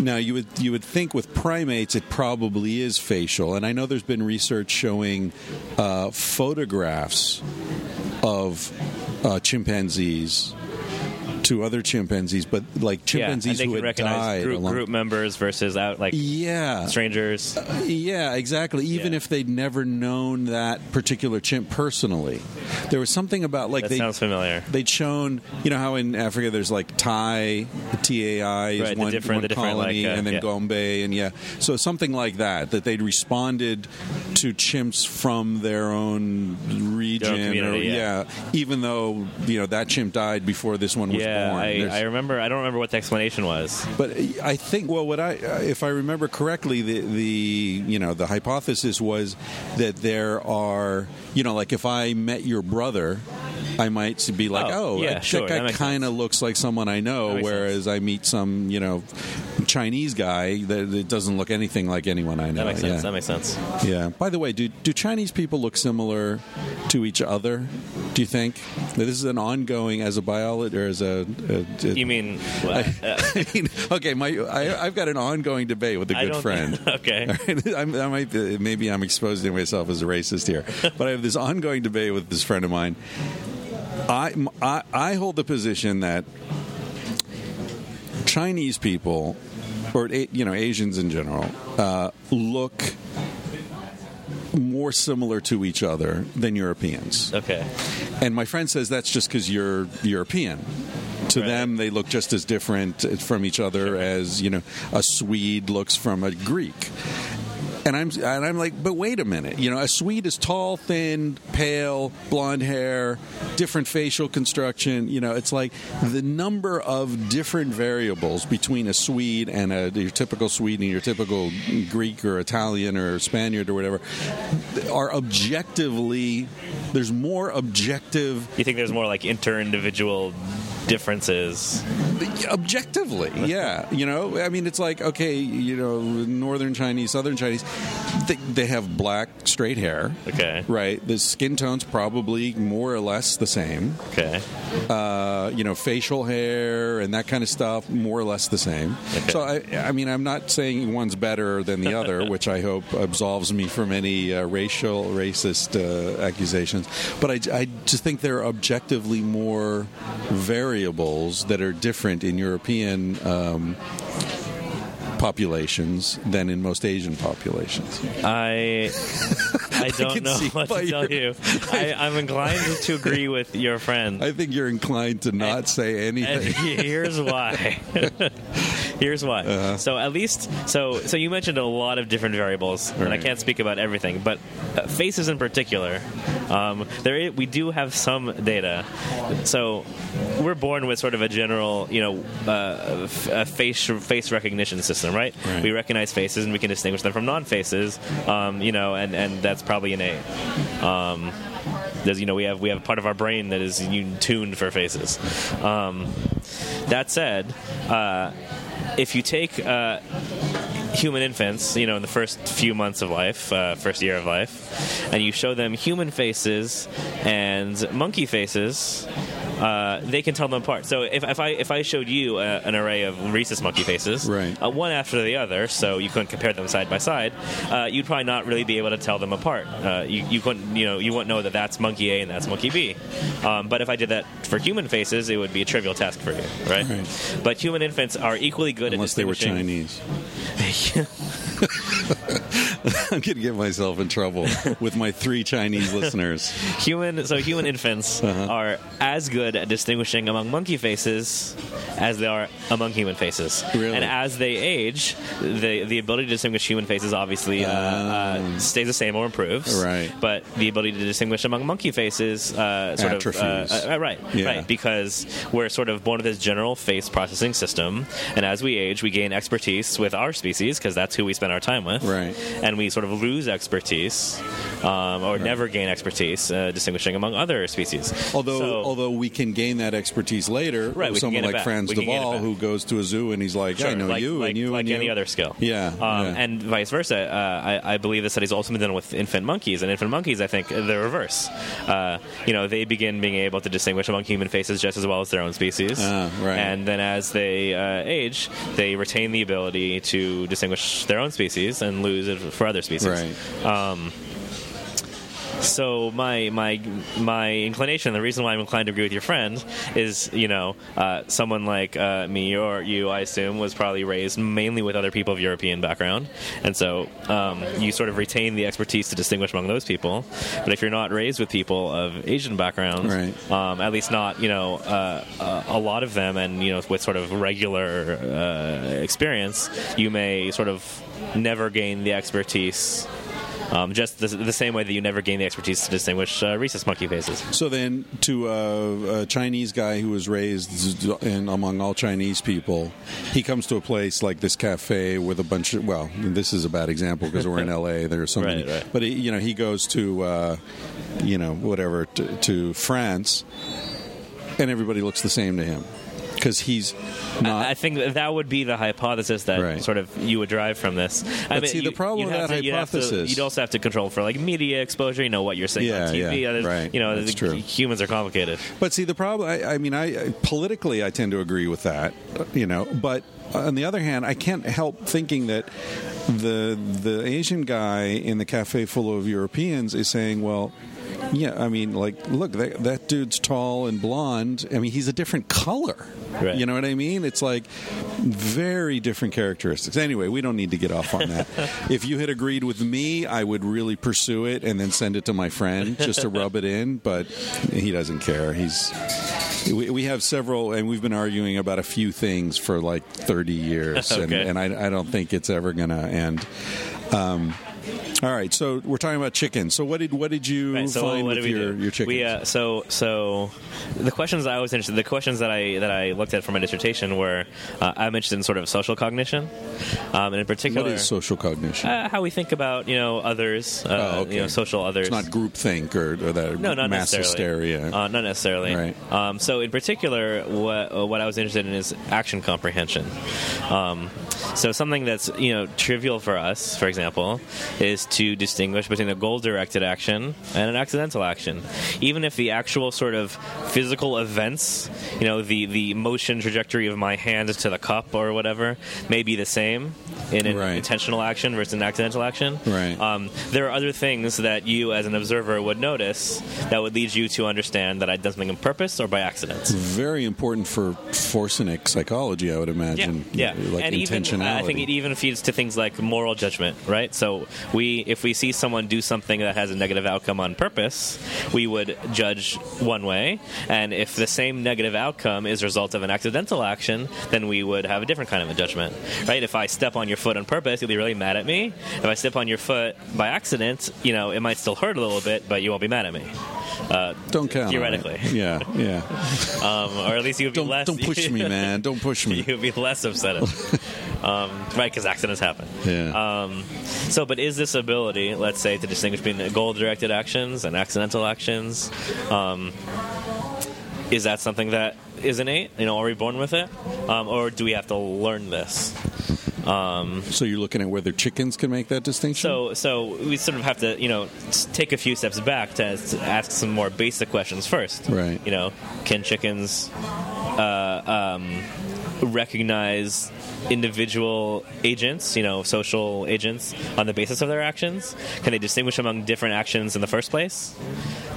Now you would you would think with primates it probably is facial, and I know there's been research showing uh, photographs of uh, chimpanzees to other chimpanzees, but like Yeah, chimpanzees they who had recognize died. group, along- group members versus out like yeah, strangers. yeah, exactly. Even Yeah. if they'd never known that particular chimp personally, there was something about like That they sounds familiar. they'd shown, you know how in Africa there's like Thai, T A I is Right, the one, different- one colony, like, uh, and then yeah. Gombe, and yeah, so something like that. That they'd responded to chimps from their own region, community, or, yeah. even though you know that chimp died before this one was Yeah, born. I, I remember. I don't remember what the explanation was. but I think, well, what I, if I remember correctly, the the you know the hypothesis was that there are, you know, like if I met your brother, I might be like, Oh, oh, yeah, that sure, guy kind of looks like someone I know, whereas I meet some, you know, Chinese guy that, that doesn't look anything like anyone I know. That makes yeah. sense. That makes sense. Yeah. By the way, do do Chinese people look similar to each other? Do you think this is an ongoing as a biologist or as a, a, a You mean? uh, I mean, okay, my I, I've got an ongoing debate with a good don't friend. okay. I'm, I might be, maybe I'm exposing myself as a racist here, but I have this ongoing debate with this friend of mine. I, I, I hold the position that Chinese people, or you know Asians in general, uh, look more similar to each other than Europeans. Okay. And my friend says that's just because you're European. To Right. them, they look just as different from each other as you know a Swede looks from a Greek. And I'm and I'm like, but wait a minute, you know, a Swede is tall, thin, pale, blonde hair, different facial construction. You know, it's like the number of different variables between a Swede and a your typical Swede and your typical Greek or Italian or Spaniard or whatever are objectively. There's more objective You think there's more like inter-individual differences? Objectively yeah you know i mean it's like okay you know northern chinese southern chinese they, they have black straight hair Okay. right the skin tone's probably more or less the same Okay. uh, you know facial hair and that kind of stuff more or less the same Okay. so I, I mean i'm not saying one's better than the other which i hope absolves me from any uh, racial racist uh, accusations but I, I just think there are objectively more variables that are different in european um, populations than in most asian populations I I don't can know what to tell you. I, I'm inclined to agree with your friend. i think you're inclined to not And- say and anything here's why. here's why. Uh-huh. So at least, so so you mentioned a lot of different variables, and I can't speak about everything, but uh, faces in particular, um, there we do have some data. So we're born with sort of a general, you know, uh, f- face face recognition system, right? Right. We recognize faces and we can distinguish them from non-faces, um, you know, and and that's probably innate. Um, there's, you know, we have we have part of our brain that is tuned for faces. Um, that said, uh, if you take uh, human infants, you know, in the first few months of life, uh, first year of life, and you show them human faces and monkey faces, uh, they can tell them apart. So if, if I if I showed you uh, an array of rhesus monkey faces, Right. uh, one after the other, so you couldn't compare them side by side, uh, you'd probably not really be able to tell them apart. Uh, you, you couldn't, you know, you wouldn't know that that's monkey A and that's monkey B. Um, but if I did that for human faces, it would be a trivial task for you, right? Right. But human infants are equally good Unless they were. Chinese. I'm going to get myself in trouble with my three Chinese listeners. human so human infants Uh-huh. are as good at distinguishing among monkey faces as they are among human faces Really? and as they age the the ability to distinguish human faces obviously uh, uh, stays the same or improves Oh. Right. but the ability to distinguish among monkey faces uh, sort Atrophies. of uh, uh, right Yeah. right because we're sort of born with this general face processing system and as we age we gain expertise with our species because that's who we spend our time with Right. and we sort of lose expertise um, or never gain expertise uh, distinguishing among other species. Although, So- although we can gain that expertise later, Right, we someone like. Frans We can gain it de Waal, back. who goes to a zoo and he's like, Sure, "I know like, you like, and you like and any you." other skill. Yeah, um, yeah. and vice versa. Uh, I, I believe the study's also been done with infant monkeys, and infant monkeys, I think, the reverse. Uh, you know, they begin being able to distinguish among human faces just as well as their own species. Ah, right. And then as they uh, age, they retain the ability to distinguish their own species and lose it for other species. Right. So my my my inclination, the reason why I'm inclined to agree with your friend, is you know uh, someone like uh, me or you, I assume, was probably raised mainly with other people of European background, and so um, you sort of retain the expertise to distinguish among those people. But if you're not raised with people of Asian background, Right. um, at least not you know uh, uh, a lot of them, and you know with sort of regular uh, experience, you may sort of never gain the expertise. Um, just the, the same way that you never gain the expertise to distinguish uh, rhesus monkey faces. So then, to a, a Chinese guy who was raised in among all Chinese people, he comes to a place like this cafe with a bunch of. Well, this is a bad example because we're in L.A. There are so Right, many. right. But he, you know, he goes to, uh, you know, whatever to, to France, and everybody looks the same to him because he's not. I think that, would be the hypothesis that Right. sort of you would drive from this. I But see, the problem with that to- you'd to- hypothesis- you'd also have to control for like media exposure. You know what you're saying Yeah, on TV. yeah, right. You know, the- true. humans are complicated. But see, the problem, I, I mean, I I- politically, I tend to agree with that, you know. But on the other hand, I can't help thinking that the the Asian guy in the cafe full of Europeans is saying, well. Yeah, I mean, like, look, that, that dude's tall and blonde. I mean, he's a different color. Right. You know what I mean? It's like very different characteristics. Anyway, we don't need to get off on that. if you had agreed with me, I would really pursue it and then send it to my friend just to rub it in. But he doesn't care. He's we, we have several, and we've been arguing about a few things for like thirty years, and, and I, I don't think it's ever going to end. Um, all right, so we're talking about chickens. So what did what did you Right, so find with your do? your chickens? We, uh, so so the questions I was interested, the questions that I that I looked at for my dissertation were uh, I'm interested in sort of social cognition, um, and in particular. what is social cognition? uh, how we think about you know others, uh, Oh, okay. you know, social others. it's not groupthink or, or that No, not mass hysteria. Uh, not necessarily. Right. Um, so, in particular, what uh, what I was interested in is action comprehension. Um, so, something that's you know trivial for us, for example, is to distinguish between a goal-directed action and an accidental action. Even if the actual sort of physical events, you know, the the motion trajectory of my hand to the cup or whatever, may be the same in an Right. intentional action versus an accidental action. Right. Um, there are other things that you, as an observer, would notice that would lead you to understand that I did something on purpose or by accident. Very important for forensic psychology, I would imagine. Yeah, like and even intentionality. I think it even feeds to things like moral judgment, right? So we, if we see someone do something that has a negative outcome on purpose, we would judge one way, and if the same negative outcome is a result of an accidental action, then we would have a different kind of a judgment, right? If I step on your foot on purpose, you'll be really mad at me. If I step on your foot by accident, you know, it might still hurt a little bit, but you won't be mad at me. Uh, don't count on it. theoretically. Yeah, yeah. um, or at least you would be Don't less. don't push me, man. Don't push me. you would be less upset um, right, because accidents happen. Yeah. Um, so, but is this ability, let's say, to distinguish between goal-directed actions and accidental actions, um, is that something that is innate? You know, are we born with it, um, or do we have to learn this? So you're looking at whether chickens can make that distinction. So, so we sort of have to, you know, take a few steps back to, to ask some more basic questions first. Right. You know, can chickens uh, um, recognize individual agents, you know, social agents, on the basis of their actions? Can they distinguish among different actions in the first place?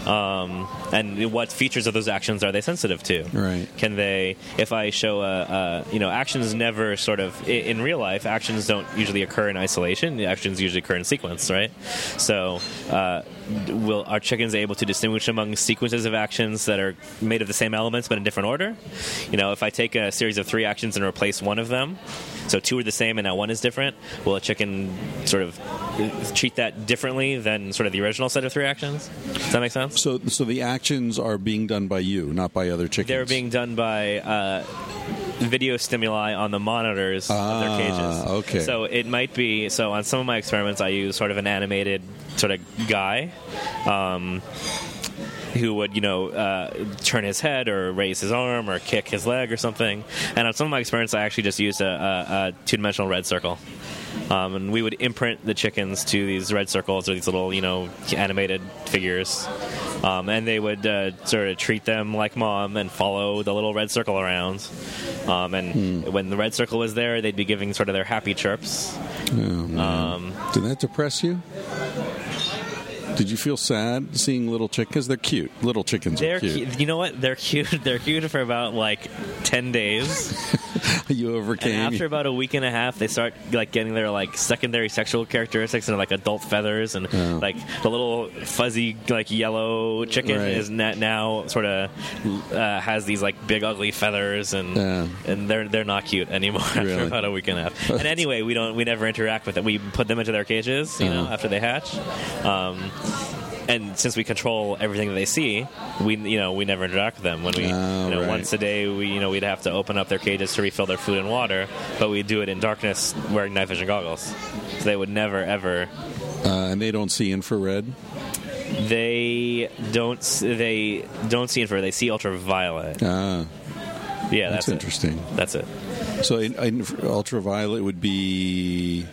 Um, and what features of those actions are they sensitive to? Right. Can they, if I show a, a you know, actions never sort of, i- in real life, actions don't usually occur in isolation. The actions usually occur in sequence, right? So, uh, will are chickens able to distinguish among sequences of actions that are made of the same elements but in different order? You know, if I take a series of three actions and replace one of them, so two are the same and now one is different, will a chicken sort of treat that differently than sort of the original set of three actions? Does that make sense? So, so the actions are being done by you, not by other chickens. They're being done by uh, video stimuli on the monitors of Ah, their cages. okay. So it might be so on some of my experiments I use sort of an animated sort of guy. Um, who would, you know, uh, turn his head or raise his arm or kick his leg or something. And on some of my experiments, I actually just used a, a, a two-dimensional red circle. Um, and we would imprint the chickens to these red circles or these little, you know, animated figures. Um, and they would uh, sort of treat them like mom and follow the little red circle around. Um, and when the red circle was there, they'd be giving sort of their happy chirps. Oh. Um, Did that depress you? Did you feel sad seeing little chickens? They're cute. Little chickens They're are cute. cu- you know what? They're cute. They're cute for about like ten days. you And overcame. after about a week and a half, they start like getting their like secondary sexual characteristics and like adult feathers and Oh. like the little fuzzy like yellow chicken Right. is now sort of uh, has these like big ugly feathers and Yeah. and they're they're not cute anymore after Really? about a week and a half. and anyway, we don't we never interact with them. We put them into their cages, you know, Uh-huh. after they hatch. Um, and since we control everything that they see, we you know we never interact with them. When we Oh, you know right. once a day, we you know we'd have to open up their cages to refill their food and water, but we do it in darkness wearing night vision goggles. So they would never ever. uh, and they don't see infrared. They don't. They don't see infrared. They see ultraviolet. Ah, Yeah, that's, that's, it. interesting. That's it. So, in, in ultraviolet would be.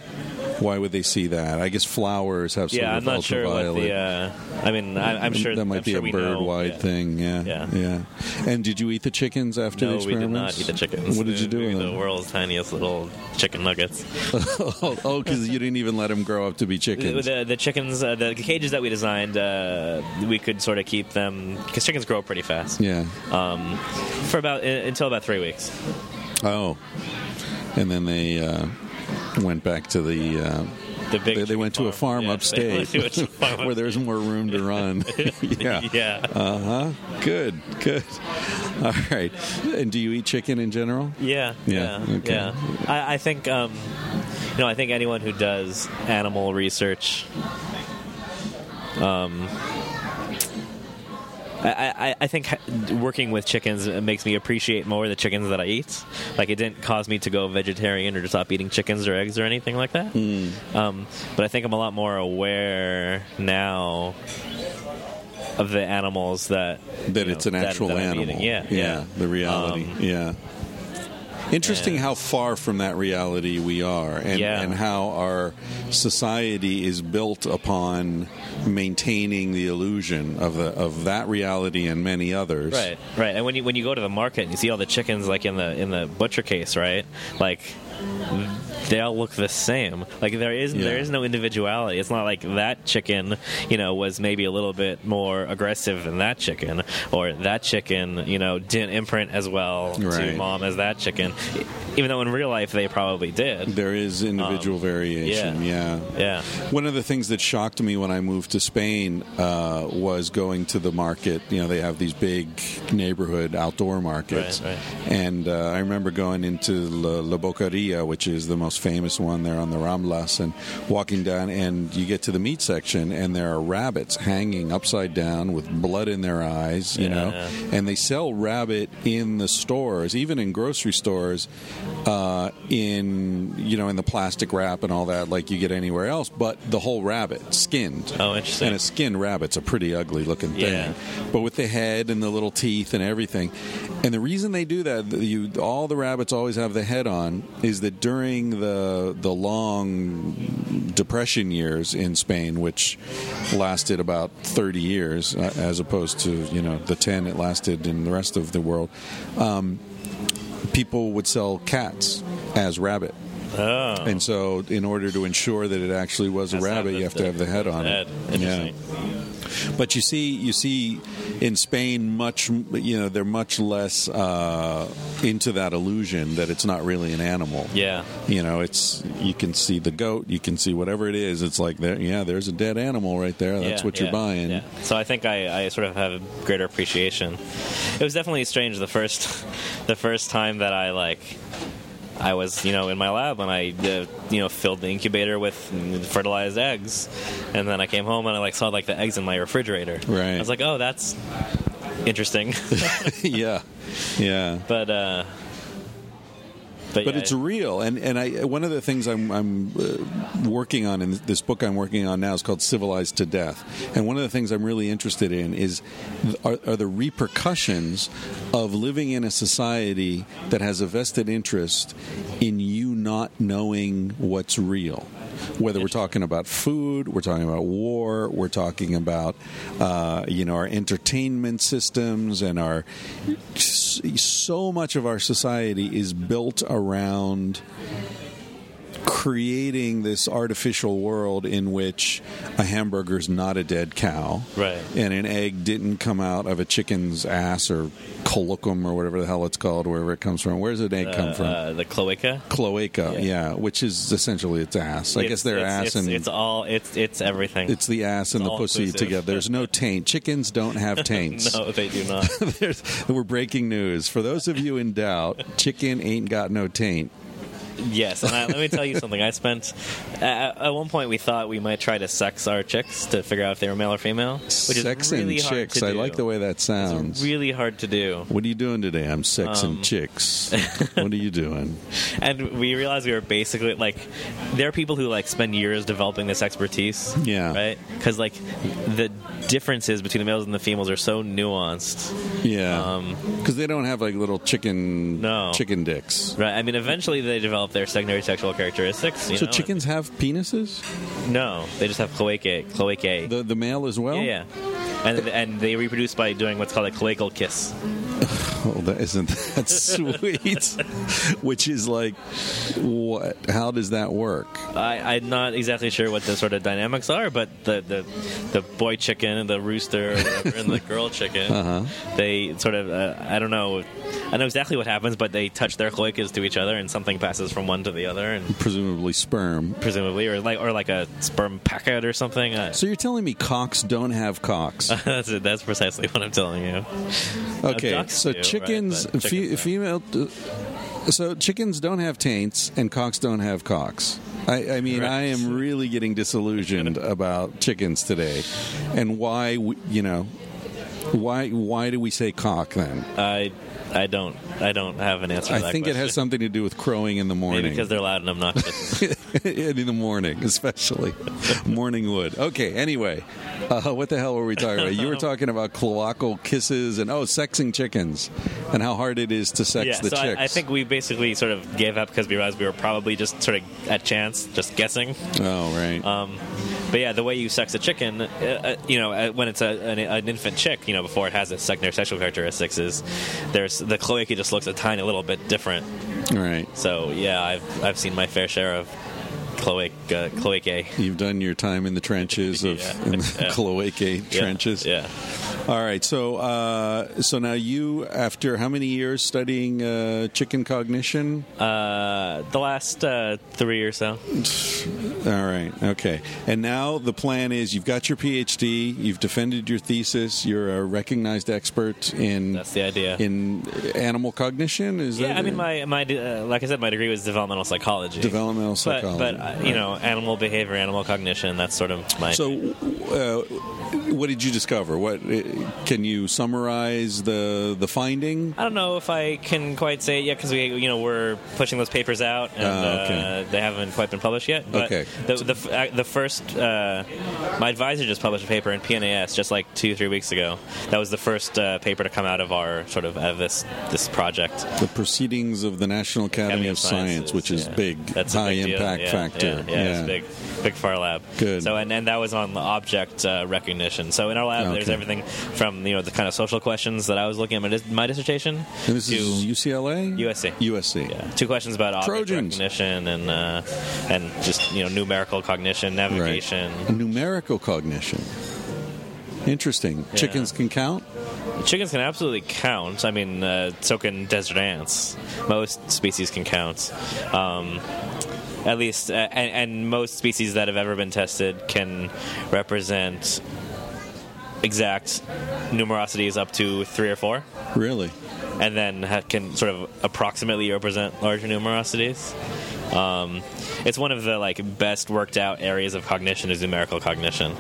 Why would they see that? I guess flowers have sort Yeah, of I'm not sure ultraviolet. what the. Uh, I mean, I, I'm sure that might I'm be sure a bird-wide Yeah. thing. Yeah, Yeah. yeah. And did you eat the chickens after? No, the we did not eat the chickens. What did you do We with were them? The world's tiniest little chicken nuggets. oh, because you didn't even let them grow up to be chickens. the, the chickens, uh, the cages that we designed, uh, we could sort of keep them because chickens grow pretty fast. yeah. Um, for about uh, until about three weeks. Oh. And then they uh, went back to the. Uh, The big they, they went to a farm Yeah, upstate farm where there's more room to run. yeah. Yeah. Uh huh. Good. Good. All right. And do you eat chicken in general? Yeah, Yeah, yeah, okay. yeah. I, I think, um, you know, I think anyone who does animal research, um, I, I, I think working with chickens makes me appreciate more the chickens that I eat. Like, it didn't cause me to go vegetarian or to stop eating chickens or eggs or anything like that. Hmm. Um, but I think I'm a lot more aware now of the animals that That it's know, an actual that animal. eating. Yeah, Yeah. The reality. Um, yeah. Interesting and- how far from that reality we are, and, Yeah. and how our society is built upon maintaining the illusion of the of that reality and many others. Right, right. And when you when you go to the market and you see all the chickens like in the in the butcher case, right? Like they all look the same. Like there is Yeah. there is no individuality. It's not like that chicken, you know, was maybe a little bit more aggressive than that chicken, or that chicken, you know, didn't imprint as well to mom as that chicken. Even though in real life they probably did. There is individual Um, variation. Yeah. Yeah. One of the things that shocked me when I moved to Spain uh, was going to the market. You know, they have these big neighborhood outdoor markets. Right, And uh, I remember going into La, La Boqueria, which is the most famous one there on the Ramblas, and walking down, and you get to the meat section, and there are rabbits hanging upside down with blood in their eyes, you Yeah, know. yeah. And they sell rabbit in the stores, even in grocery stores, uh, in you know in the plastic wrap and all that, like you get anywhere else. But the whole rabbit, skinned. Oh, interesting. And a skinned rabbit's a pretty ugly looking thing, Yeah. but with the head and the little teeth and everything. And the reason they do that, you all the rabbits always have the head on, is that during the the long depression years in Spain, which lasted about thirty years, uh, as opposed to you know the ten it lasted in the rest of the world, um, people would sell cats as rabbit. Oh. And so, in order to ensure that it actually was a to have rabbit, you have to have the head on head. it. Interesting. But you see, you see, in Spain, much you know, they're much less uh, into that illusion that it's not really an animal. Yeah. You know, it's you can see the goat, you can see whatever it is. It's like there, yeah, there's a dead animal right there. That's Yeah, what you're buying. yeah. So I think I, I sort of have a greater appreciation. It was definitely strange the first the first time that I like I was you know in my lab and I uh, you know filled the incubator with fertilized eggs, and then I came home and I like saw like the eggs in my refrigerator. Right. I was like, oh, that's interesting. yeah, yeah. but uh, but, but yeah, it's real. And and I one of the things I'm I'm uh, working on in this book I'm working on now is called Civilized to Death. And one of the things I'm really interested in is are, are the repercussions of living in a society that has a vested interest in you not knowing what's real whether we're talking about food, we're talking about war, we're talking about uh, you know our entertainment systems and our so much of our society is built around creating this artificial world in which a hamburger is not a dead cow, Right. And an egg didn't come out of a chicken's ass or colloquium or whatever the hell it's called, wherever it comes from. Where's an egg come from? uh, the cloaca. Cloaca, Yeah. yeah. which is essentially its ass. I It's- guess their ass it's, and it's all it's it's everything. it's the ass and the pussy inclusive. together. There's no taint. Chickens don't have taints. no, they do not. We're breaking news. For those of you in doubt, chicken ain't got no taint. Yes, and I, let me tell you something. I spent at, at one point we thought we might try to sex our chicks to figure out if they were male or female, which Sex is really and chicks. I like the way that sounds. It's really hard to do, what are you doing today? I'm sexing Um, chicks. what are you doing? and we realized we were basically like there are people who like spend years developing this expertise. Yeah. right. Because like the differences between the males and the females are so nuanced. Yeah, Um, because they don't have like little chicken No. chicken dicks. Right. I mean, eventually they develop their secondary sexual characteristics. You So know? chickens have penises. No, they just have cloacae. Cloacae. The the male as well. yeah, yeah. And, and they reproduce by doing what's called a cloacal kiss. Oh, that isn't that sweet? Which is like, what? How does that work? I, I'm not exactly sure what the sort of dynamics are, but the the, the boy chicken and the rooster or whatever, and the girl chicken, Uh-huh. they sort of uh, I don't know, I know exactly what happens, but they touch their cloacas to each other, and something passes from one to the other, and Presumably sperm. presumably, or like or like a sperm packet or something. Uh, So you're telling me cocks don't have cocks? that's it. That's precisely what I'm telling you. Okay, so right, chickens, but fe- female. So chickens don't have taints, and cocks don't have cocks. I, I mean, Right. I am really getting disillusioned about chickens today, and why? We, you know, why? Why do we say cock then? I I don't I don't have an answer. to I think it has something to do with crowing in the morning Maybe because they're loud and obnoxious. in the morning, especially morning wood. Okay. Anyway, uh, what the hell were we talking about? You were talking about cloacal kisses and oh, sexing chickens, and how hard it is to sex yeah, the so chicks. I, I think we basically sort of gave up because we realized we were probably just sort of at chance, just guessing. Oh, right. Um, but yeah, the way you sex a chicken, uh, uh, you know, uh, when it's a, an, an infant chick, you know, before it has its secondary sexual characteristics, is there's the cloaca just looks a tiny little bit different. right. So yeah, I've I've seen my fair share of cloac uh, cloacae. You've done your time in the trenches of Yeah. in the Yeah. cloacae Yeah, trenches. Yeah. All right. So, uh, so now you, after how many years studying uh, chicken cognition? Uh, the last uh, three or so. All right. Okay. And now the plan is you've got your PhD, you've defended your thesis, you're a recognized expert in That's the idea. in animal cognition. Is yeah, that I mean, my my uh, like I said, my degree was developmental psychology. developmental but, psychology? but uh, you know, animal behavior, animal cognition. That's sort of my. so, uh, what did you discover? What can you summarize the the finding? I don't know if I can quite say it yet because we, you know, we're pushing those papers out and Ah, okay. uh, they haven't quite been published yet. But Okay. the the, uh, the first, uh, my advisor just published a paper in PNAS just like two three weeks ago. That was the first uh, paper to come out of our sort of of this this project. The proceedings of the National Academy, of Science, Sciences, which is yeah. big, That's high big impact Yeah, factor. Yeah, yeah, it's big, big for our lab. Good. So and, and that was on the object uh, recognition. So in our lab, there's everything from you know the kind of social questions that I was looking at my, dis- my dissertation And this to is UCLA, USC. USC. Yeah, two questions about object Trojans. recognition and uh, and just you know numerical cognition, navigation. A numerical cognition. Interesting. Yeah. Chickens can count. Chickens can absolutely count. I mean, uh, so can desert ants. Most species can count. Um, at least, uh, and, and most species that have ever been tested can represent exact numerosities up to three or four, Really? and then ha- can sort of approximately represent larger numerosities. Um, it's one of the like best worked out areas of cognition is numerical cognition.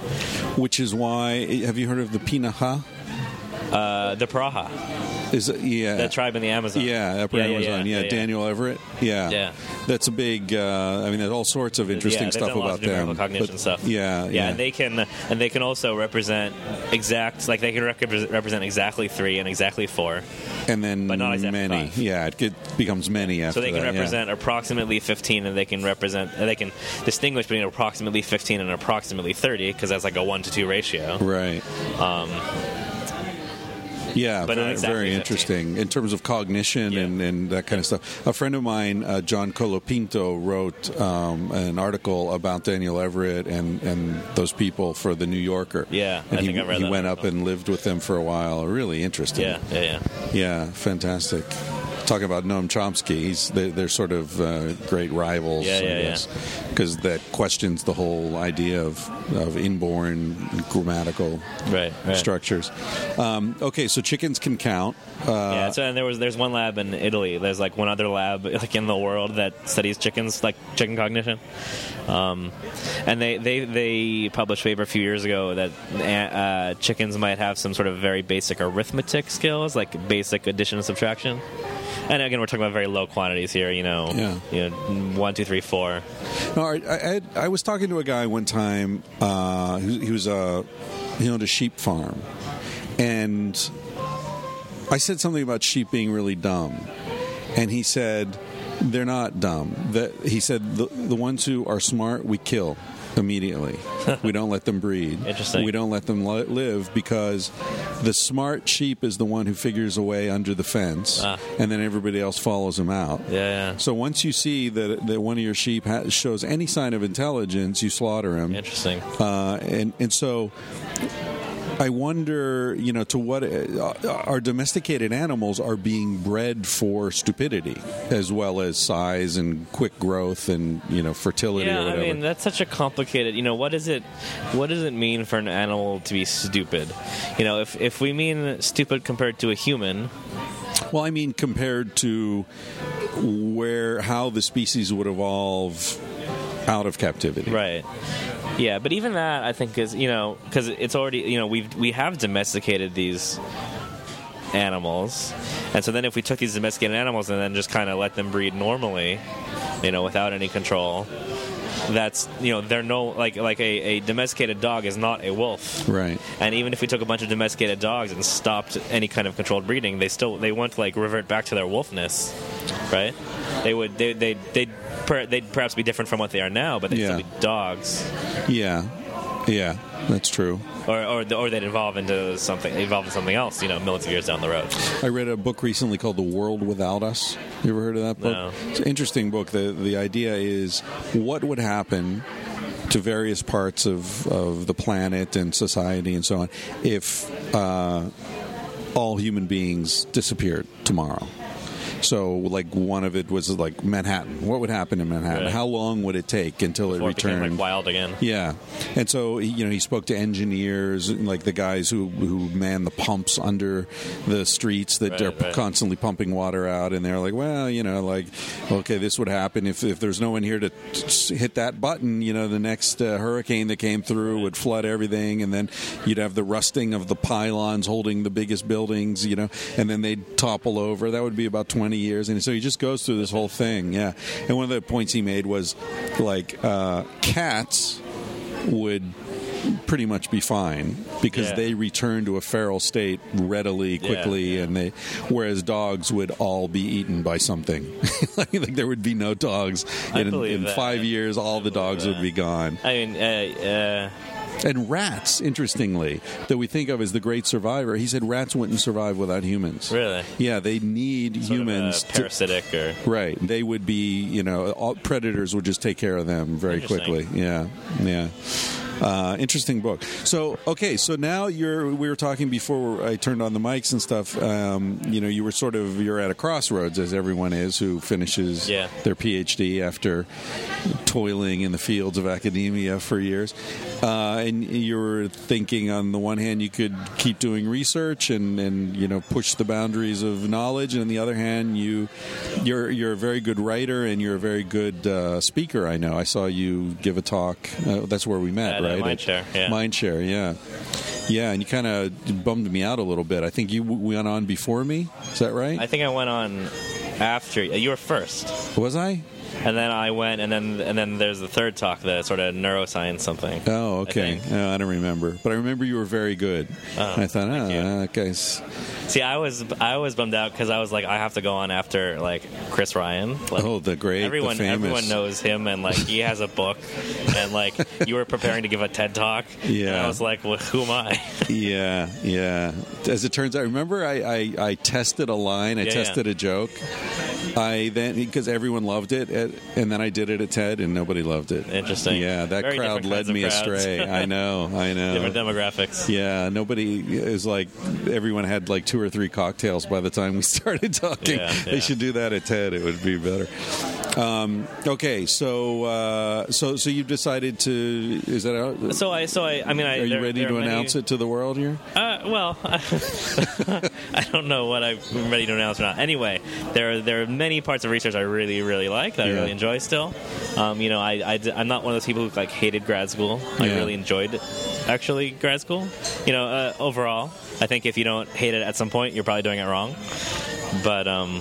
Which is why. Have you heard of the Pirahã? Uh, the Pirahã, Is it, yeah. that tribe in the Amazon. Yeah, Upper Yeah, Amazon. yeah, Yeah, yeah. Daniel Everett. Yeah, Yeah. That's a big. Uh, I mean, there's all sorts of interesting stuff about them. cognition But- stuff. Yeah, yeah, and they can and they can also represent exact like they can rec- represent exactly three and exactly four. and then but not exactly many. five. Yeah, it becomes many after So they can that, represent approximately fifteen, and they can represent they can distinguish between approximately fifteen and approximately thirty because that's like a one to two ratio. Right. Um, Yeah, But very, exactly very 15. interesting in terms of cognition Yeah. and, and that kind of stuff. A friend of mine, uh, John Colapinto, wrote um, an article about Daniel Everett and, and those people for the New Yorker. Yeah, and I he, think I read he went up and lived with them for a while. Really interesting. yeah, yeah, yeah. Yeah, fantastic. Talking about Noam Chomsky, he's they're, they're sort of uh, great rivals. Yeah, yeah, yeah. Because that questions the whole idea of of inborn grammatical Right, right. structures. Um, okay, so chickens can count. Uh, yeah, so and there was there's one lab in Italy. There's like one other lab like in the world that studies chickens, like chicken cognition. Um, and they, they they published a paper a few years ago that uh, chickens might have some sort of very basic arithmetic skills, like basic addition and subtraction. And again, we're talking about very low quantities here. You know, Yeah. you know, one, two, three, four. No, I, I, I was talking to a guy one time. Uh, he, he was a he owned a sheep farm, and I said something about sheep being really dumb, and he said they're not dumb. That he said the the ones who are smart we kill immediately. we don't let them breed. Interesting. We don't let them li- live because the smart sheep is the one who figures a way under the fence, Ah. and then everybody else follows him out. Yeah, yeah. So once you see that, that one of your sheep ha- shows any sign of intelligence, you slaughter him. Interesting. Uh, and and so I wonder, you know, to what uh, our domesticated animals are being bred for stupidity as well as size and quick growth and you know fertility or Yeah, I mean that's such a complicated. You know, what is it? What does it mean for an animal to be stupid? You know, if if we mean stupid compared to a human, well, I mean compared to where how the species would evolve out of captivity. right? Yeah, but even that I think is you know because it's already you know we've we have domesticated these animals, and so then if we took these domesticated animals and then just kind of let them breed normally, you know, without any control. That's you know they're no like like a, a domesticated dog is not a wolf Right. And even if we took a bunch of domesticated dogs and stopped any kind of controlled breeding, they still they won't like revert back to their wolfness, right? They would they they they'd, per, they'd perhaps be different from what they are now, but they'd Yeah. still be dogs, Yeah. Yeah. That's true. Or or or they'd evolve into something evolve into something else, you know, millions of years down the road. I read a book recently called The World Without Us. You ever heard of that book? No. It's an interesting book. The the idea is what would happen to various parts of, of the planet and society and so on if uh, all human beings disappeared tomorrow. So, like one of it was like Manhattan. What would happen in Manhattan? Right. How long would it take until Before it it returned? like wild again. Yeah, and so you know he spoke to engineers, like the guys who who man the pumps under the streets that Right, are right. constantly pumping water out, and they're like, well, you know, like okay, this would happen if if there's no one here to t- hit that button. You know, the next uh, hurricane that came through would flood everything, and then you'd have the rusting of the pylons holding the biggest buildings. You know, and then they'd topple over. That would be about twenty years, and so he just goes through this whole thing. Yeah, and one of the points he made was like uh, cats would pretty much be fine because Yeah. they return to a feral state readily, quickly, yeah. and they whereas dogs would all be eaten by something. like, like there would be no dogs I in, in five years. All the dogs would be gone. I mean, uh, And rats, interestingly, that we think of as the great survivor, he said rats wouldn't survive without humans. really, Yeah, they need Sort humans uh, to parasitic or Right. They would be, you know, all, predators would just take care of them very quickly. Yeah. Yeah. Uh, interesting book. So, okay, so now you're. We were talking before I turned on the mics and stuff. Um, you know, you were sort of you're at a crossroads, as everyone is who finishes Yeah. their PhD after toiling in the fields of academia for years. Uh, and you were thinking, on the one hand, you could keep doing research and, and you know push the boundaries of knowledge, and on the other hand, you you're you're a very good writer and you're a very good uh, speaker. I know. I saw you give a talk. Uh, that's where we met, At, uh, right? Mindshare, yeah. Mindshare, yeah. Yeah, and you kind of bummed me out a little bit. I think you went on before me. Is that right? I think I went on after you were first, Was I? And then I went, and then and then there's the third talk, the sort of neuroscience something. Oh, okay. Oh, I don't remember, but I remember you were very good. Oh, I thought, oh, okay. s- See, I was I was bummed out because I was like, I have to go on after like Chris Ryan. Like, Oh, the great, everyone the famous. everyone knows him, and like he has a book, and like you were preparing to give a TED talk. and Yeah. I was like, well, who am I? Yeah, yeah. As it turns out, remember I, I, I tested a line, I Yeah, tested a joke. I then because everyone loved it, uh, at, and then I did it at TED, and nobody loved it. Interesting. Yeah, that Very crowd led me astray. I know, I know. Different demographics. Yeah, nobody it was like everyone had like two or three cocktails by the time we started talking. Yeah, They should do that at TED. It would be better. Um, okay, so uh, so so you've decided to is that out? So I so I I mean I Are you there- ready there to are many- announce it to the world here? Uh, well, I don't know what I'm ready to announce or not. Anyway, there are, there are many parts of research I really really like that I really enjoy still. Um, you know, I, I am not one of those people who like hated grad school. I really enjoyed actually grad school. You know, uh, overall, I think if you don't hate it at some point, you're probably doing it wrong. But um,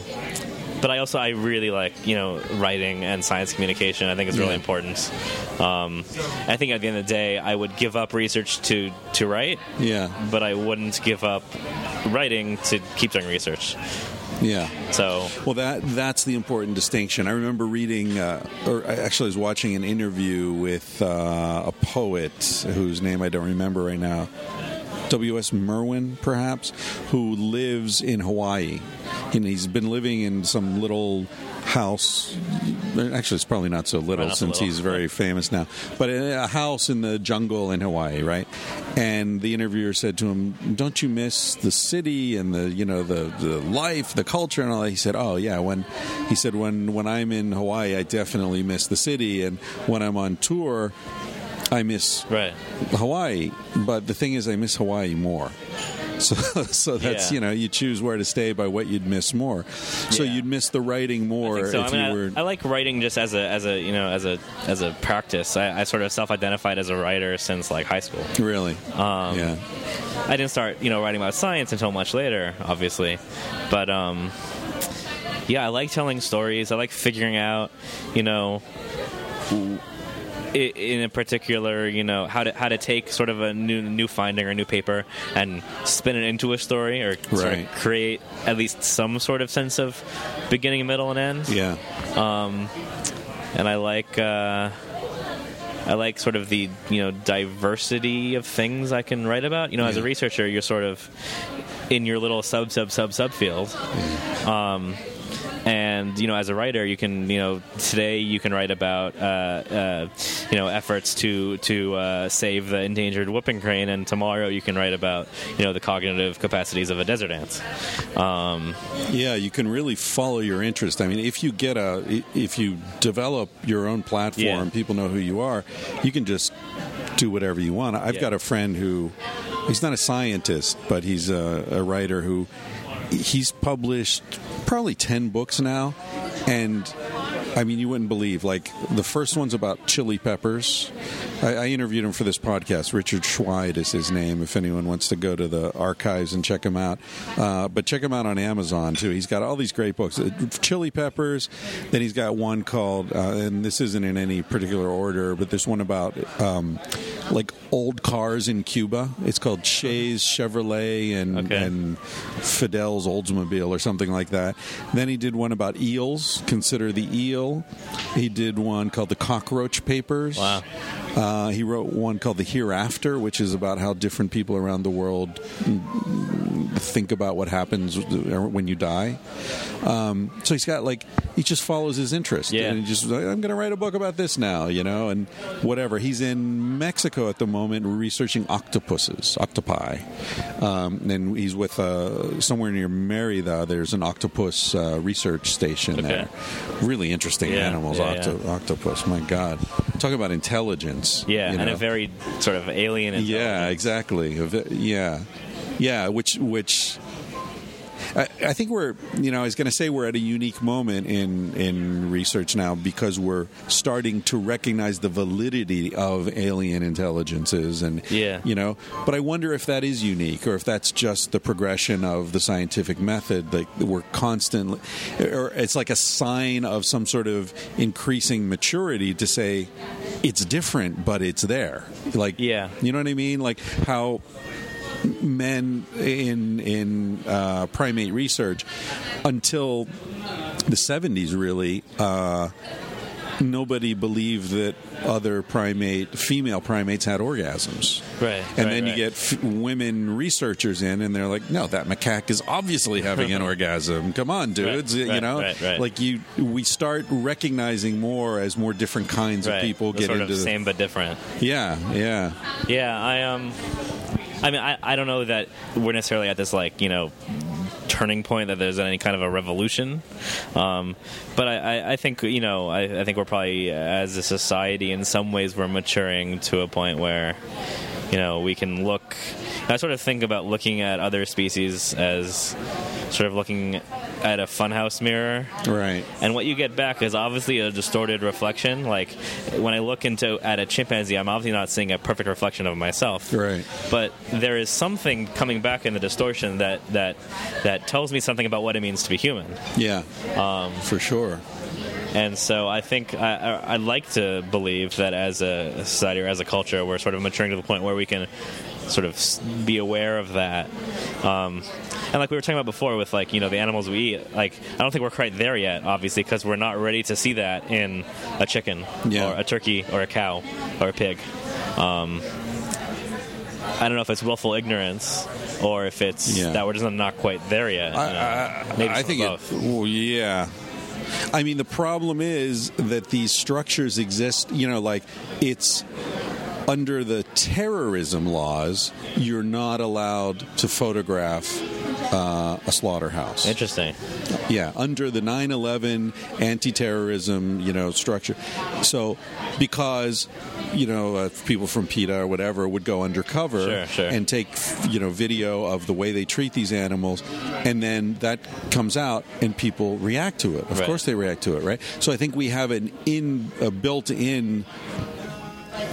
but I also I really like you know writing and science communication. I think it's really Yeah. important. Um, I think at the end of the day, I would give up research to to write Yeah, but I wouldn't give up writing to keep doing research. yeah. So Well, that that's the important distinction. I remember reading, uh, or I actually was watching an interview with uh, a poet whose name I don't remember right now. W.S. Merwin, perhaps, who lives in Hawaii, and he's been living in some little house. Actually, it's probably not so little Not since little. he's very famous now, but a house in the jungle in Hawaii, right? And the interviewer said to him, "Don't you miss the city and the you know the the life, the culture, and all that?" He said, "Oh yeah." When he said when when I'm in Hawaii, I definitely miss the city, and when I'm on tour, I miss right, Hawaii. But the thing is, I miss Hawaii more. So, so that's Yeah. you know you choose where to stay by what you'd miss more. So Yeah. you'd miss the writing more so. if I mean, you I, were. I like writing just as a as a you know as a as a practice. I, I sort of self-identified as a writer since like high school. Really? Um, yeah. I didn't start you know writing about science until much later, obviously, but um, yeah, I like telling stories. I like figuring out you know. i- In a particular, you know, how to how to take sort of a new new finding or new paper and spin it into a story, or sort of create at least some sort of sense of beginning, middle, and end. Yeah. and I like uh, I like sort of the you know diversity of things I can write about. You know, as a researcher, you're sort of in your little sub sub sub sub field. Um, and you know, as a writer, you can you know today you can write about uh, uh, you know efforts to to uh, save the endangered whooping crane, and tomorrow you can write about you know the cognitive capacities of a desert ant. Um, Yeah, you can really follow your interest. I mean, if you get a, if you develop your own platform, Yeah. people know who you are. You can just do whatever you want. I've Yeah. got a friend who, he's not a scientist, but he's a, a writer who, he's published probably ten books now, and. I mean, you wouldn't believe. Like the first one's about chili peppers. I, I interviewed him for this podcast. Richard Schweid is his name. If anyone wants to go to the archives and check him out, uh, but check him out on Amazon too. He's got all these great books. Uh, Chili peppers. Then he's got one called, uh, and this isn't in any particular order, but there's one about um, like old cars in Cuba. It's called Che's Chevrolet and Okay. and Fidel's Oldsmobile or something like that. Then he did one about eels. Consider the eel. He did one called the Cockroach Papers. Wow. Uh, he wrote one called the Hereafter, which is about how different people around the world think about what happens when you die. Um, so he's got like he just follows his interest. Yeah. And he just like, I'm going to write a book about this now, you know, and whatever. He's in Mexico at the moment researching octopuses, octopi, um, and he's with uh, somewhere near Merida. There's an octopus uh, research station Okay. there. Really interesting Yeah, animals, yeah, octo- octopus. My God, talk about intelligence. yeah, you and know? a very sort of alien. Intelligence. Yeah, exactly. Yeah, yeah. Which which. I, I think we're, you know, I was going to say we're at a unique moment in in research now because we're starting to recognize the validity of alien intelligences, and Yeah. you know. But I wonder if that is unique, or if that's just the progression of the scientific method. Like we're constantly, or it's like a sign of some sort of increasing maturity to say it's different, but it's there. Like, Yeah. you know what I mean? Like how men in in uh, primate research until the 70s really uh, nobody believed that other primate female primates had orgasms Right, and right, then you right. get f- women researchers in and they're like no that macaque is obviously having an orgasm come on dudes you know right, right. like you we start recognizing more as more different kinds Right. of people The get sort into of the- same but different. yeah yeah Yeah, I um, I mean, I, I don't know that we're necessarily at this like you know turning point that there's any kind of a revolution, um, but I, I, I think you know I, I think we're probably as a society in some ways we're maturing to a point where you know we can look. I sort of think about looking at other species as sort of looking at a funhouse mirror right and what you get back is obviously a distorted reflection. Like when I look into at a chimpanzee, I'm obviously not seeing a perfect reflection of myself. Right. But there is something coming back in the distortion that that that tells me something about what it means to be human. yeah Um, for sure and so I think I, I, I'd like to believe that as a society or as a culture, we're sort of maturing to the point where we can sort of be aware of that. Um, and like we were talking about before with like, you know, the animals we eat, like, I don't think we're quite there yet, obviously, because we're not ready to see that in a chicken Yeah. or a turkey or a cow or a pig. Um, I don't know if it's willful ignorance or if it's Yeah. that we're just not quite there yet. you know. I, Maybe I think it, well, yeah. I mean, the problem is that these structures exist. You know, like it's under the terrorism laws, you're not allowed to photograph uh, a slaughterhouse. Interesting. Yeah, under the 9/11 anti-terrorism, you know, structure. So, because you know, uh, people from PETA or whatever would go undercover Sure, sure. and take you know video of the way they treat these animals, and then that comes out and people react to it. Of Right. course, they react to it, right? So, I think we have an in a built-in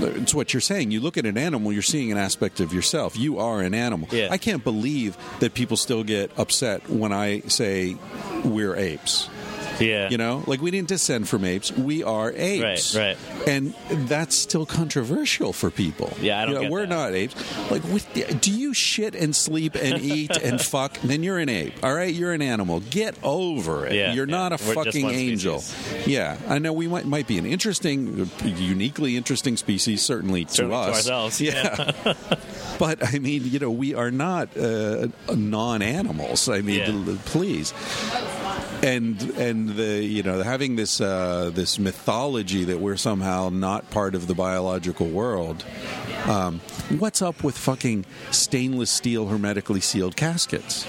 it's what you're saying. You look at an animal, you're seeing an aspect of yourself. You are an animal. Yeah. I can't believe that people still get upset when I say we're apes. Yeah. You know, like we didn't descend from apes; we are apes. Right, right. And that's still controversial for people. Yeah, I don't You know, we're that. not apes. Like, with the, do you shit and sleep and eat and fuck? Then you're an ape. All right, you're an animal. Get over it. Yeah, you're yeah. not a We're fucking angel. species. Yeah, I know we might might be an interesting, uniquely interesting species, certainly to Certainly to us. ourselves, Yeah. but I mean, you know, we are not uh, non-animals. I mean, Yeah. please. And and the you know having this uh, this mythology that we're somehow not part of the biological world. Um, what's up with fucking stainless steel hermetically sealed caskets?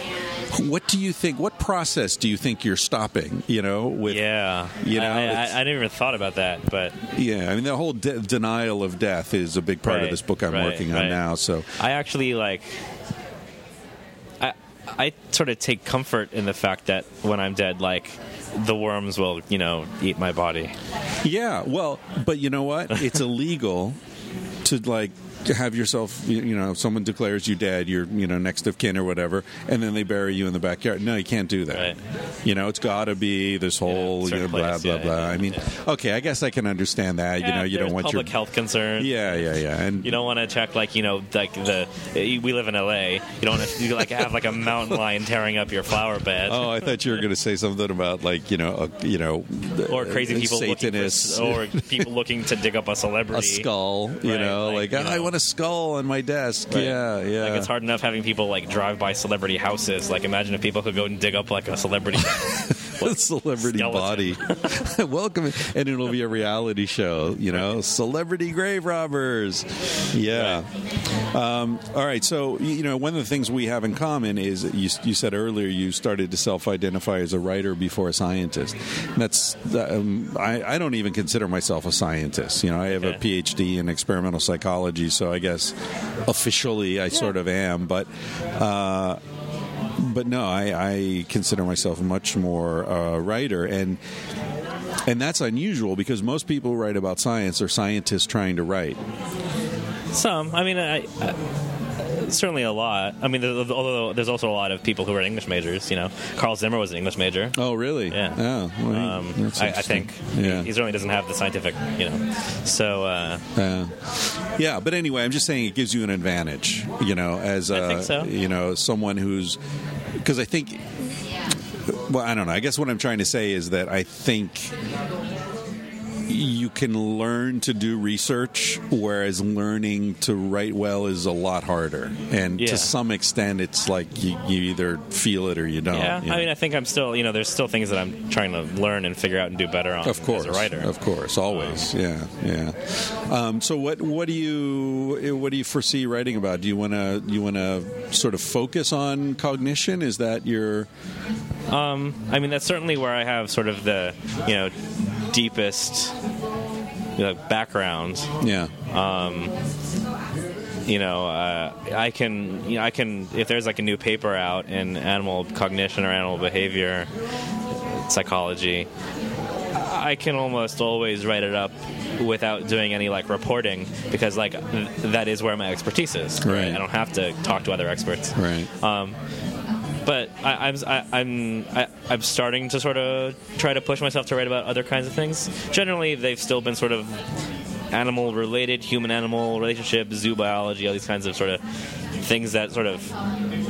What do you think? What process do you think you're stopping? You know, with Yeah, You know, I, I, I never even thought about that, but yeah. I mean, the whole de- denial of death is a big part of this book I'm right, working on right. now. So I actually like. I sort of take comfort in the fact that when I'm dead, like the worms will, you know, eat my body. Yeah, well, but you know what? It's illegal to like have yourself, you know, someone declares you dead, you're, you know, next of kin or whatever, and then they bury you in the backyard. No, you can't do that. Right. You know, it's got to be this whole, you know, blah place, blah yeah, blah. yeah, I mean, okay, I guess I can understand that. you know, you don't want your public health concerns. Yeah, yeah, yeah, and You don't want to check like you know like the we live in LA. You don't want to you like have like a mountain lion tearing up your flower bed. Oh, I thought you were going to say something about like you know, uh, you know, or crazy people Satanists, looking for, or people looking to dig up a a celebrity. skull. You Right, know, like, like, you "Ah, I want a skull on my desk. Right. Yeah, yeah. Like it's hard enough having people like drive by celebrity houses. Like imagine if people could go and dig up like a celebrity. celebrity skeleton. body. Welcome, and it'll be a reality show. You know, celebrity grave robbers. Yeah. Um, all right. So you know, one of the things we have in common is you, you said earlier you started to self-identify as a writer before a scientist. And that's um, I, I don't even consider myself a scientist. You know, I have a PhD in experimental psychology, so I guess officially I sort of am, but. Uh, but no, I, I consider myself much more a writer, and and that's unusual because most people who write about science are scientists trying to write. Some, I mean, I, I, certainly a lot. I mean, although there's also a lot of people who are English majors. You know, Carl Zimmer was an English major. Oh, really? Yeah. Oh, well, Um, I, I think Yeah. he, he certainly doesn't have the scientific, you know. So uh, Uh, yeah, but anyway, I'm just saying it gives you an advantage, you know, as I a, think so. you know someone who's because I think, well, I don't know. I guess what I'm trying to say is that I think you can learn to do research, whereas learning to write well is a lot harder. And Yeah. to some extent, it's like you, you either feel it or you don't. yeah, you know? I mean, I think I'm still, you know, there's still things that I'm trying to learn and figure out and do better on Of course, as a writer. of course, always, yeah, yeah. Um, so, what what do you what do you foresee writing about? Do you want to you want to sort of focus on cognition? Is that your I mean, that's certainly where I have sort of the, you know, deepest you know, background. yeah You know, uh, I can, you know, I can, if there's like a new paper out in animal cognition or animal behavior psychology, I can almost always write it up without doing any like reporting because like th- that is where my expertise is. Right. I don't have to talk to other experts. right? Um, but I, I'm I, I'm I, I'm starting to sort of try to push myself to write about other kinds of things. Generally, they've still been sort of animal related, human animal relationship, zoo biology, all these kinds of sort of things that sort of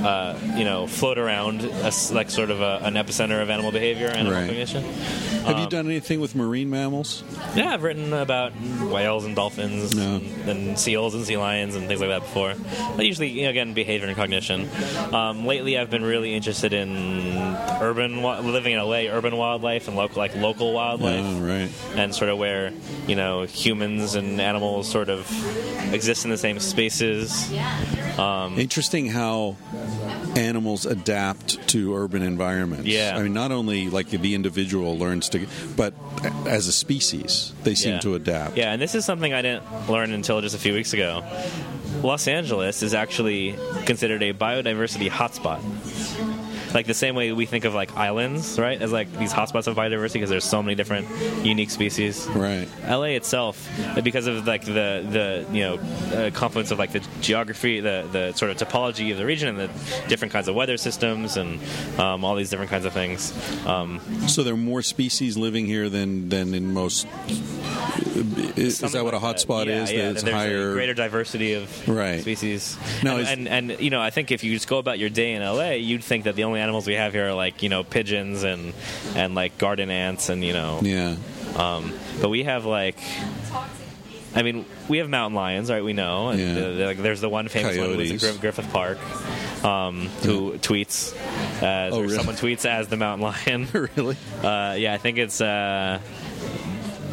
uh, you know float around as like sort of a, an epicenter of animal behavior, animal Right. cognition. Have you Um, done anything with marine mammals? Yeah, I've written about whales and dolphins No. and, and seals and sea lions and things like that before. But usually, you know, again, behavior and cognition. Um, lately, I've been really interested in urban living in LA, urban wildlife and local like local wildlife, Oh, right. and sort of where you know humans and animals sort of exist in the same spaces. Um, Interesting how animals adapt to urban environments. Yeah. I mean, not only like the individual learns to, but as a species, they seem Yeah. to adapt. Yeah, and this is something I didn't learn until just a few weeks ago. Los Angeles is actually considered a biodiversity hotspot. Like the same way we think of like islands, right? As like these hotspots of biodiversity because there's so many different unique species. Right. LA itself, because of like the the you know uh, confluence of like the geography, the the sort of topology of the region, and the different kinds of weather systems, and um, all these different kinds of things. Um, So there are more species living here than than in most. Is, is that what a hotspot Yeah, is? Yeah, that it's there's higher. a greater diversity of Right. species. Now, and, and and you know, I think if you just go about your day in LA, you'd think that the only animals we have here are like you know pigeons and and like garden ants and you know, yeah. um, but we have like. I mean, we have mountain lions, right? We know. And Yeah. uh, like, there's the one famous one who Griff- Griffith Park, um, who tweets Uh, Oh, or really? Someone tweets as the mountain lion. really? Uh, yeah, I think it's uh,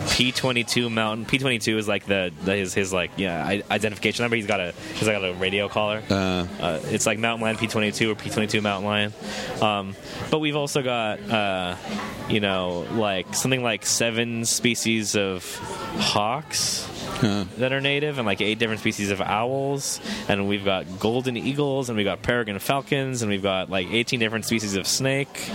P22 Mountain. P22 is like the, the his his like yeah identification number. He's got a he's got a radio collar. Uh, Uh, it's like Mountain Lion P22 or P22 Mountain Lion. Um, but we've also got, uh, you know, like something like seven species of hawks uh, that are native and like eight different species of owls. And we've got golden eagles and we've got peregrine falcons and we've got like 18 different species of snake.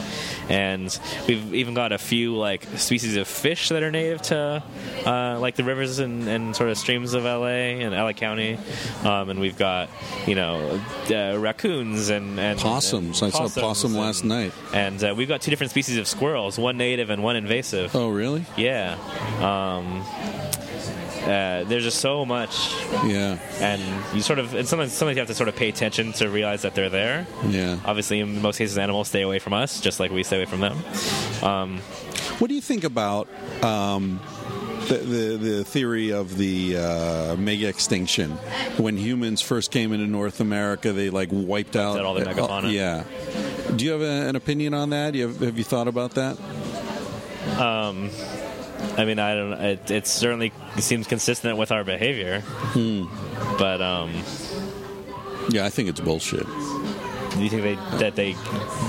And we've even got a few like species of fish that are native to uh, like the rivers and, and sort of streams of LA and LA County. Um, and we've got, you know, uh, raccoons and, and Possums. and I saw a possum and- last night. And uh, we've got two different species of squirrels, one native and one invasive. oh, really? Yeah. Um, uh, there's just so much, Yeah. and you sort of, and sometimes, sometimes you have to sort of pay attention to realize that they're there. Yeah. Obviously, in most cases, animals stay away from us, just like we stay away from them. Um, What do you think about um, the, the the theory of the uh, mega extinction? When humans first came into North America, they like wiped out all the uh, megafauna. yeah. Do you have a, an opinion on that? You have, have you thought about that? I mean, I don't. It, it certainly seems consistent with our behavior, but um, Yeah, I think it's bullshit. do you think they that they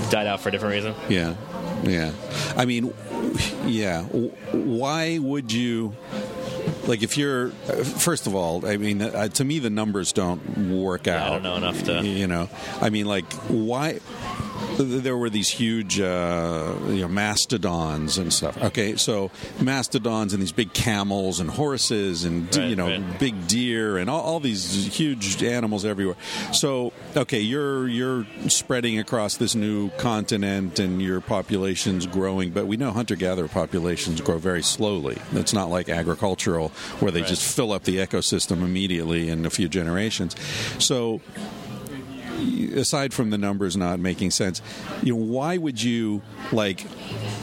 died out for a different reason? Yeah, yeah. I mean, yeah. Why would you? Like, if you're, first of all, I mean, uh, to me, the numbers don't work Yeah, out. I don't know enough to. You know, I mean, like, why? There were these huge, uh, you know, mastodons and stuff. Okay, so mastodons and these big camels and horses and Right, you know right. big deer and all, all these huge animals everywhere. So, okay, you're you're spreading across this new continent and your population's growing, but we know hunter-gatherer populations grow very slowly. It's not like agricultural where they Right. just fill up the ecosystem immediately in a few generations. So, aside from the numbers not making sense, you know, why would you like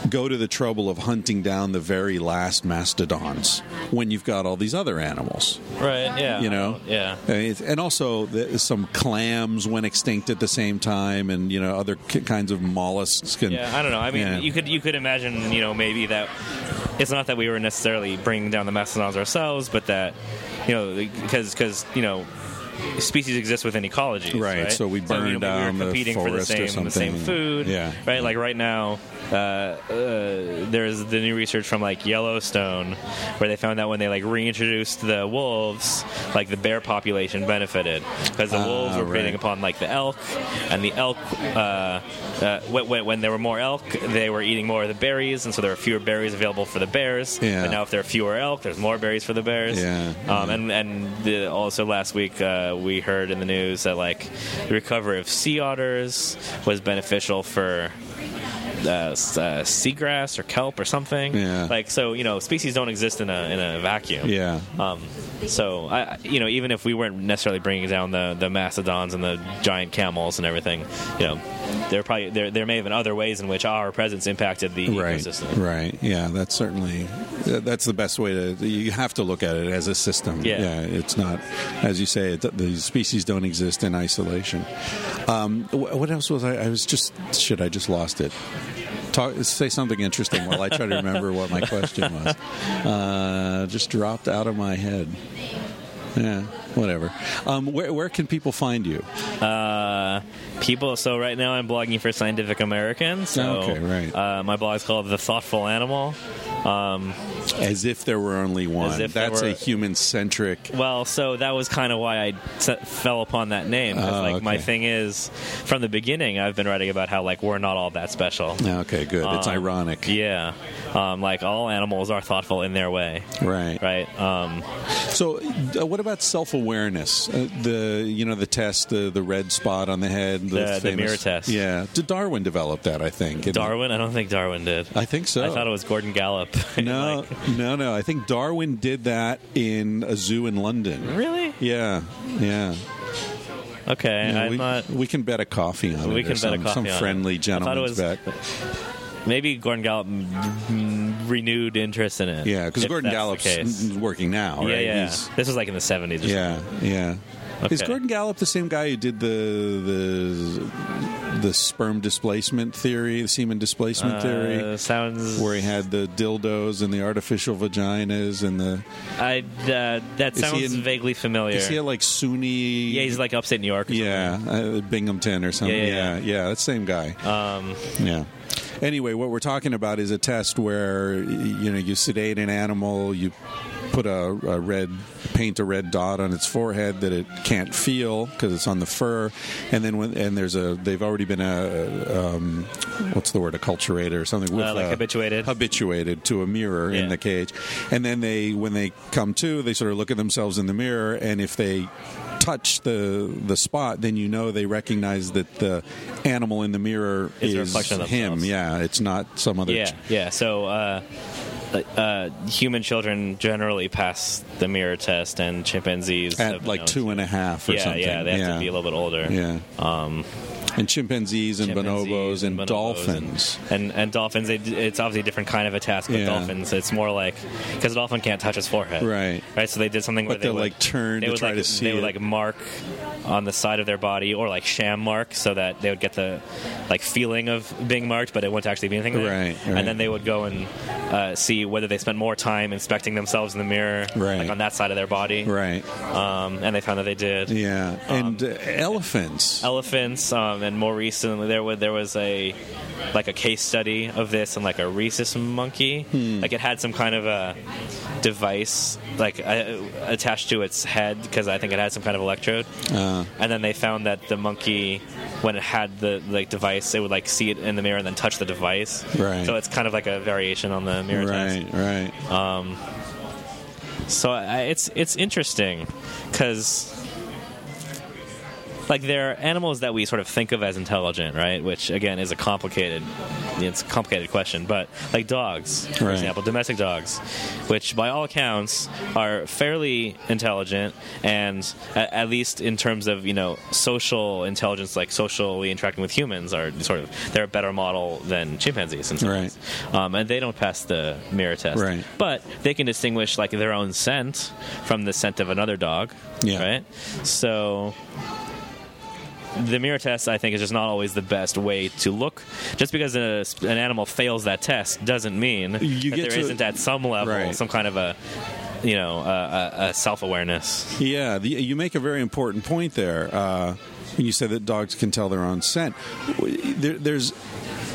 go to the trouble of hunting down the very last mastodons when you've got all these other animals? Right. Yeah. You know? Yeah. And also, the, some clams went extinct at the same time, and you know other kinds of mollusks. Can, Yeah, I don't know. I mean, Yeah. you could you could imagine, you know, maybe that it's not that we were necessarily bringing down the mastodons ourselves, but that you know, because because you know. Species exist within ecologies, Right, right? so we you burn know, maybe down we the were competing for the forest or same the same something. food, Yeah. right? Like right now, uh, uh, there's the new research from like Yellowstone, where they found that when they like reintroduced the wolves, like the bear population benefited because the Ah, wolves were right. preying upon like the elk, and the elk, uh, uh, when, when- there were more elk, they were eating more of the berries, and so there were fewer berries available for the bears. Yeah. And now, if there are fewer elk, there's more berries for the bears. Yeah, Um, yeah. And and the, also last week uh, we heard in the news that like the recovery of sea otters was beneficial for. Uh, uh, seagrass or kelp or something. Yeah. Like so, you know, species don't exist in a in a vacuum. yeah, Um, so I, you know, even if we weren't necessarily bringing down the, the mastodons and the giant camels and everything, you know, there probably there there may have been other ways in which our presence impacted the right, ecosystem. right. Yeah, that's certainly that's the best way to. You have to look at it as a system. Yeah. it's not, as you say, it, the species don't exist in isolation. Um, what else was I? I was just shit. I just lost it. Talk, say something interesting while I try to remember what my question was. Uh, just dropped out of my head. Yeah, whatever. Um, where, where can people find you? Uh, people. So right now I'm blogging for Scientific American. So Okay, right. Uh, my blog's called The Thoughtful Animal. Um, As if there were only one. if That's were- a human centric. Well, so that was kind of why I fell upon that name. Oh, like my thing is, from the beginning, I've been writing about how like we're not all that special. Okay, good. It's Um, ironic. Yeah, um, like all animals are thoughtful in their way, Right. right? Um, So, uh, what about self awareness? Uh, the you know the test, the the red spot on the head, The- the mirror test. Yeah, did Darwin develop that? I think. Darwin? I don't think Darwin did. I think so. I thought it was Gordon Gallup. No, Like, no, no. I think Darwin did that in a zoo in London. really? Yeah, yeah. Okay, Yeah, I'm we, not. we can bet a coffee on We it. can or bet some, a coffee some on it. friendly I thought it was- bet. Maybe Gordon Gallup renewed interest in it. Yeah, because Gordon Gallup's working now, Yeah, right? yeah. He's- This was like in the 70s. Or yeah, yeah. Is Gordon Gallup the same guy who did the the the sperm displacement theory, the semen displacement theory, Uh, sounds where he had the dildos and the artificial vaginas and the. I uh, that sounds in- vaguely familiar. Is he a, like SUNY? yeah, he's like upstate New York. Or Yeah, uh, Binghamton or something. Yeah, Yeah, yeah, yeah, that same guy. Um, Yeah. Anyway, what we're talking about is a test where you know you sedate an animal, you put a, a red paint a red dot on its forehead that it can't feel because it's on the fur, and then when and there's a they've already been a um, what's the word acculturated or something with Uh, like a- habituated? habituated to a mirror in the cage, and then they when they come to they sort of look at themselves in the mirror, and if they touch the the spot, then you know they recognize that the animal in the mirror Is a is him. Yeah, it's not some other. yeah, ch- yeah. So. Uh, uh, human children generally pass the mirror test, and chimpanzees at like two to- and a half or yeah, something. yeah, they have yeah. to be a little bit older. Yeah. Um, and chimpanzees and chimpanzees bonobos and, bonobos dolphins. and, and, and dolphins. They, it's obviously a different kind of a task with Yeah. dolphins. It's more like because a dolphin can't touch its forehead, Right. Right. So they did something where But they they'll, would, like, turn they to would, try like, to see They would it. like mark on the side of their body or like sham mark so that they would get the like feeling of being marked, but it wouldn't actually be anything there. Right, right. And then they would go and uh, see whether they spent more time inspecting themselves in the mirror, Right. like on that side of their body. Right. Um, and they found that they did Yeah. And Um, uh, elephants. elephants um, and more recently there was there was a like a case study of this and like a rhesus monkey Hmm. like it had some kind of a device like uh, attached to its head because I think it had some kind of electrode Uh, and then they found that the monkey when it had the like device it would like see it in the mirror and then touch the device Right. so it's kind of like a variation on the mirror test right. Right. so I, it's it's interesting because like there are animals that we sort of think of as intelligent, right? Which again is a complicated it's a complicated question, but like dogs, for Right. example, domestic dogs, which by all accounts are fairly intelligent and at, at least in terms of, you know, social intelligence like socially interacting with humans are sort of they're a better model than chimpanzees in some Right. ways. Um, and they don't pass the mirror test. Right. But they can distinguish like their own scent from the scent of another dog. Yeah. Right. So the mirror test, I think, is just not always the best way to look. Just because a, an animal fails that test doesn't mean You that there not at some level Right. some kind of a you know a, a, a self awareness. Yeah, the, you make a very important point there. Uh, when you said that dogs can tell their own scent. There, there's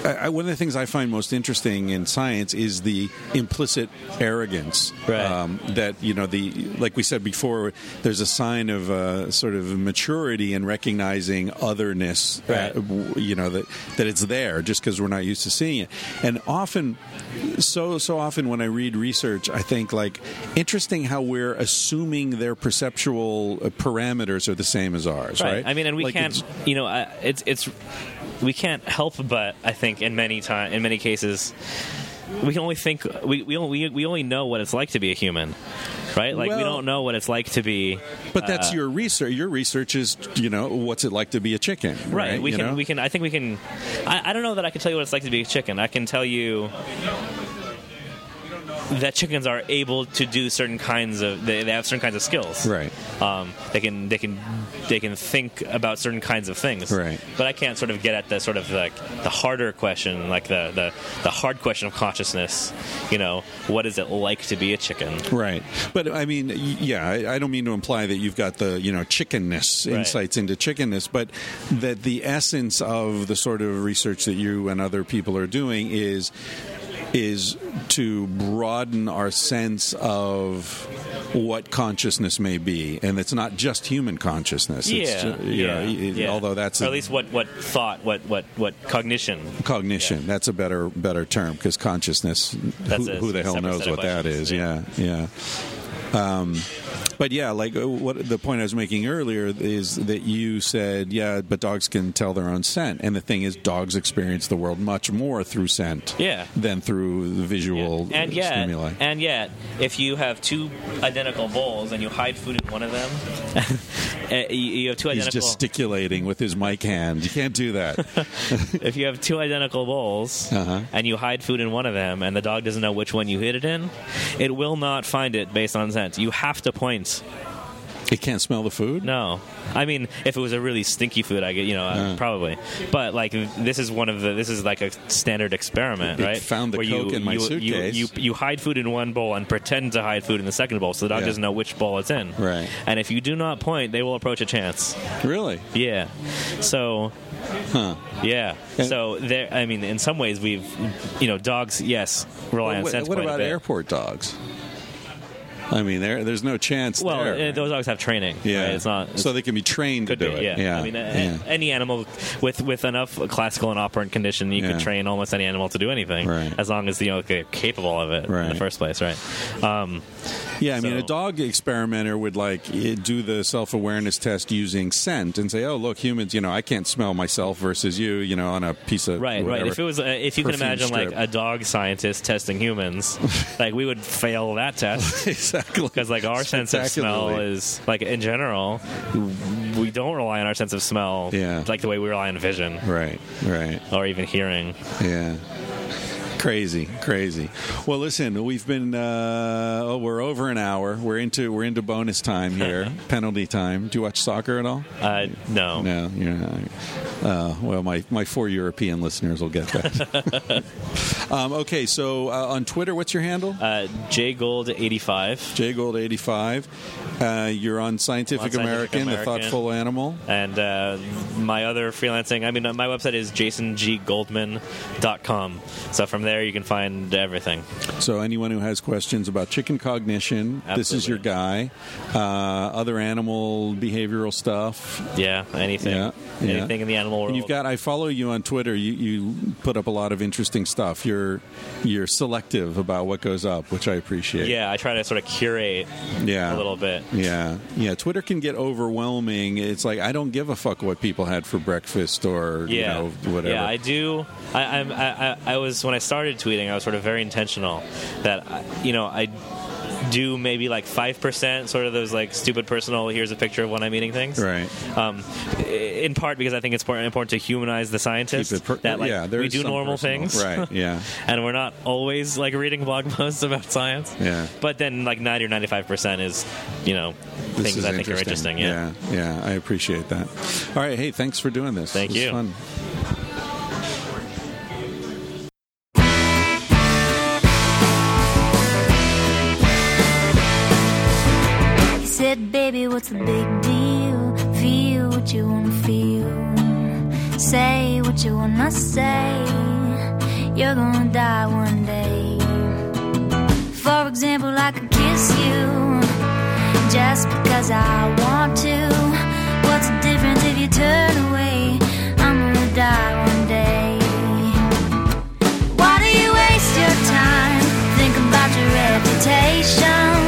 I, one of the things I find most interesting in science is the implicit arrogance Right. um, that you know the like we said before. There's a sign of uh, sort of maturity in recognizing otherness. uh, Right. w- you know that that it's there just because we're not used to seeing it, and often so so often when I read research, I think like interesting how we're assuming their perceptual uh, parameters are the same as ours, right? I mean, and we Like can't, you know, uh, it's it's we can't help but I think in many time in many cases we can only think we we only we only know what it's like to be a human. Right, like we don't know what it's like to be. But that's uh, your research. Your research is, you know, what's it like to be a chicken, right? Right. We you can. know? We can. I think we can. I, I don't know that I can tell you what it's like to be a chicken. I can tell you that chickens are able to do certain kinds of. They, they have certain kinds of skills. Right. Um, they can. They can. They can think about certain kinds of things. Right. But I can't sort of get at the sort of like the harder question, like the the the hard question of consciousness. You know, what is it like to be a chicken? Right, but I mean, yeah, I, I don't mean to imply that you've got the you know chickenness Right. insights into chickenness, but that the essence of the sort of research that you and other people are doing is is to broaden our sense of what consciousness may be, and it's not just human consciousness. It's Yeah, yeah, know, yeah. although that's a- at least what what thought, what what what cognition. cognition. That's a better better term because consciousness. Who, a who the hell knows what that is? Yeah, yeah. Um, but yeah, like uh, what the point I was making earlier is that you said, yeah, but dogs can tell their own scent, and the thing is, dogs experience the world much more through scent, Yeah. than through the visual and yet, stimuli. and yet, if you have two identical bowls and you hide food in one of them, eh, you you have two identical. He's gesticulating with his mic hand. You can't do that. if you have two identical bowls Uh-huh. and you hide food in one of them, and the dog doesn't know which one you hid it in, it will not find it based on scent. You have to point It can't smell the food. No, I mean, if it was a really stinky food, I get you know uh, probably. But like this is one of the this is like a standard experiment, It right? found the Where Coke you, in my you, suitcase. You, you you hide food in one bowl and pretend to hide food in the second bowl, so the dog Yeah. doesn't know which bowl it's in. Right. And if you do not point, they will approach a chance. Really? Yeah. So Huh. yeah. And- so there. I mean, in some ways, we've you know dogs yes rely on what sense what about airport dogs? I mean, there there's no chance Well, there. uh, right? those dogs have training. yeah, right? It's not. so they can be trained to do be, it. yeah. yeah. I mean, a- yeah. any animal with with enough classical and operant condition, you Yeah. could train almost any animal to do anything, Right. as long as you know they're capable of it in the first place, right? Um, Yeah, I mean, a dog experimenter would like do the self awareness test using scent and say, "Oh, look, humans, you know, I can't smell myself versus you, you know, on a piece of right, right. If it was, uh, if you can imagine like a dog scientist testing humans, like we would fail that test. exactly Because like our sense of smell is like in general, we don't rely on our sense of smell Yeah. like the way we rely on vision right, right, or even hearing. yeah. Crazy, crazy. Well, listen, we've been uh, oh, we're over an hour. We're into we're into bonus time here, penalty time. Do you watch soccer at all? Uh, no. No, you're not. Uh, well, my, my four European listeners will get that. um, okay, so uh, on Twitter, what's your handle? Uh, J Gold eighty five. jgold85. Uh, you're on Scientific, On Scientific American, The Thoughtful Animal. And uh, my other freelancing, I mean, uh, my website is jasonggoldman.com. So from there, you can find everything. So anyone who has questions about chicken cognition, this is your guy. Uh, other animal behavioral stuff. Yeah, anything. Yeah, yeah. Anything in the animal world. And you've got. I follow you on Twitter. You, you put up a lot of interesting stuff. You're you're selective about what goes up, which I appreciate. yeah, I try to sort of curate yeah, a little bit. Yeah, yeah. Twitter can get overwhelming. It's like I don't give a fuck what people had for breakfast or Yeah, you know whatever. yeah, I do. I, I'm- I, I, I was when I started tweeting, I was sort of very intentional that you know I do maybe like five percent, sort of those like stupid personal. Here's a picture of when I'm eating things. right. Um, in part because I think it's important, important to humanize the scientists per- that like yeah, we do normal personal- things, Right. Yeah. and we're not always like reading blog posts about science. Yeah. But then like 90 or 95 percent is you know This things I think are interesting. Yeah. yeah, yeah, I appreciate that. All right, hey, thanks for doing this. Thank This was you. Fun. Said, baby, what's the big deal? Feel what you wanna feel. Say what you wanna say. You're gonna die one day. For example, I could kiss you just because I want to. What's the difference if you turn away? I'm gonna die one day. Why do you waste your time thinking about your reputation?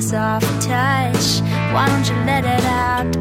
Soft touch. Why don't you let it out to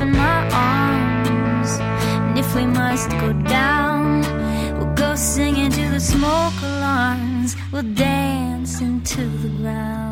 in my arms. And if we must go down, we'll go singing to the smoke alarms. We'll dance into the ground.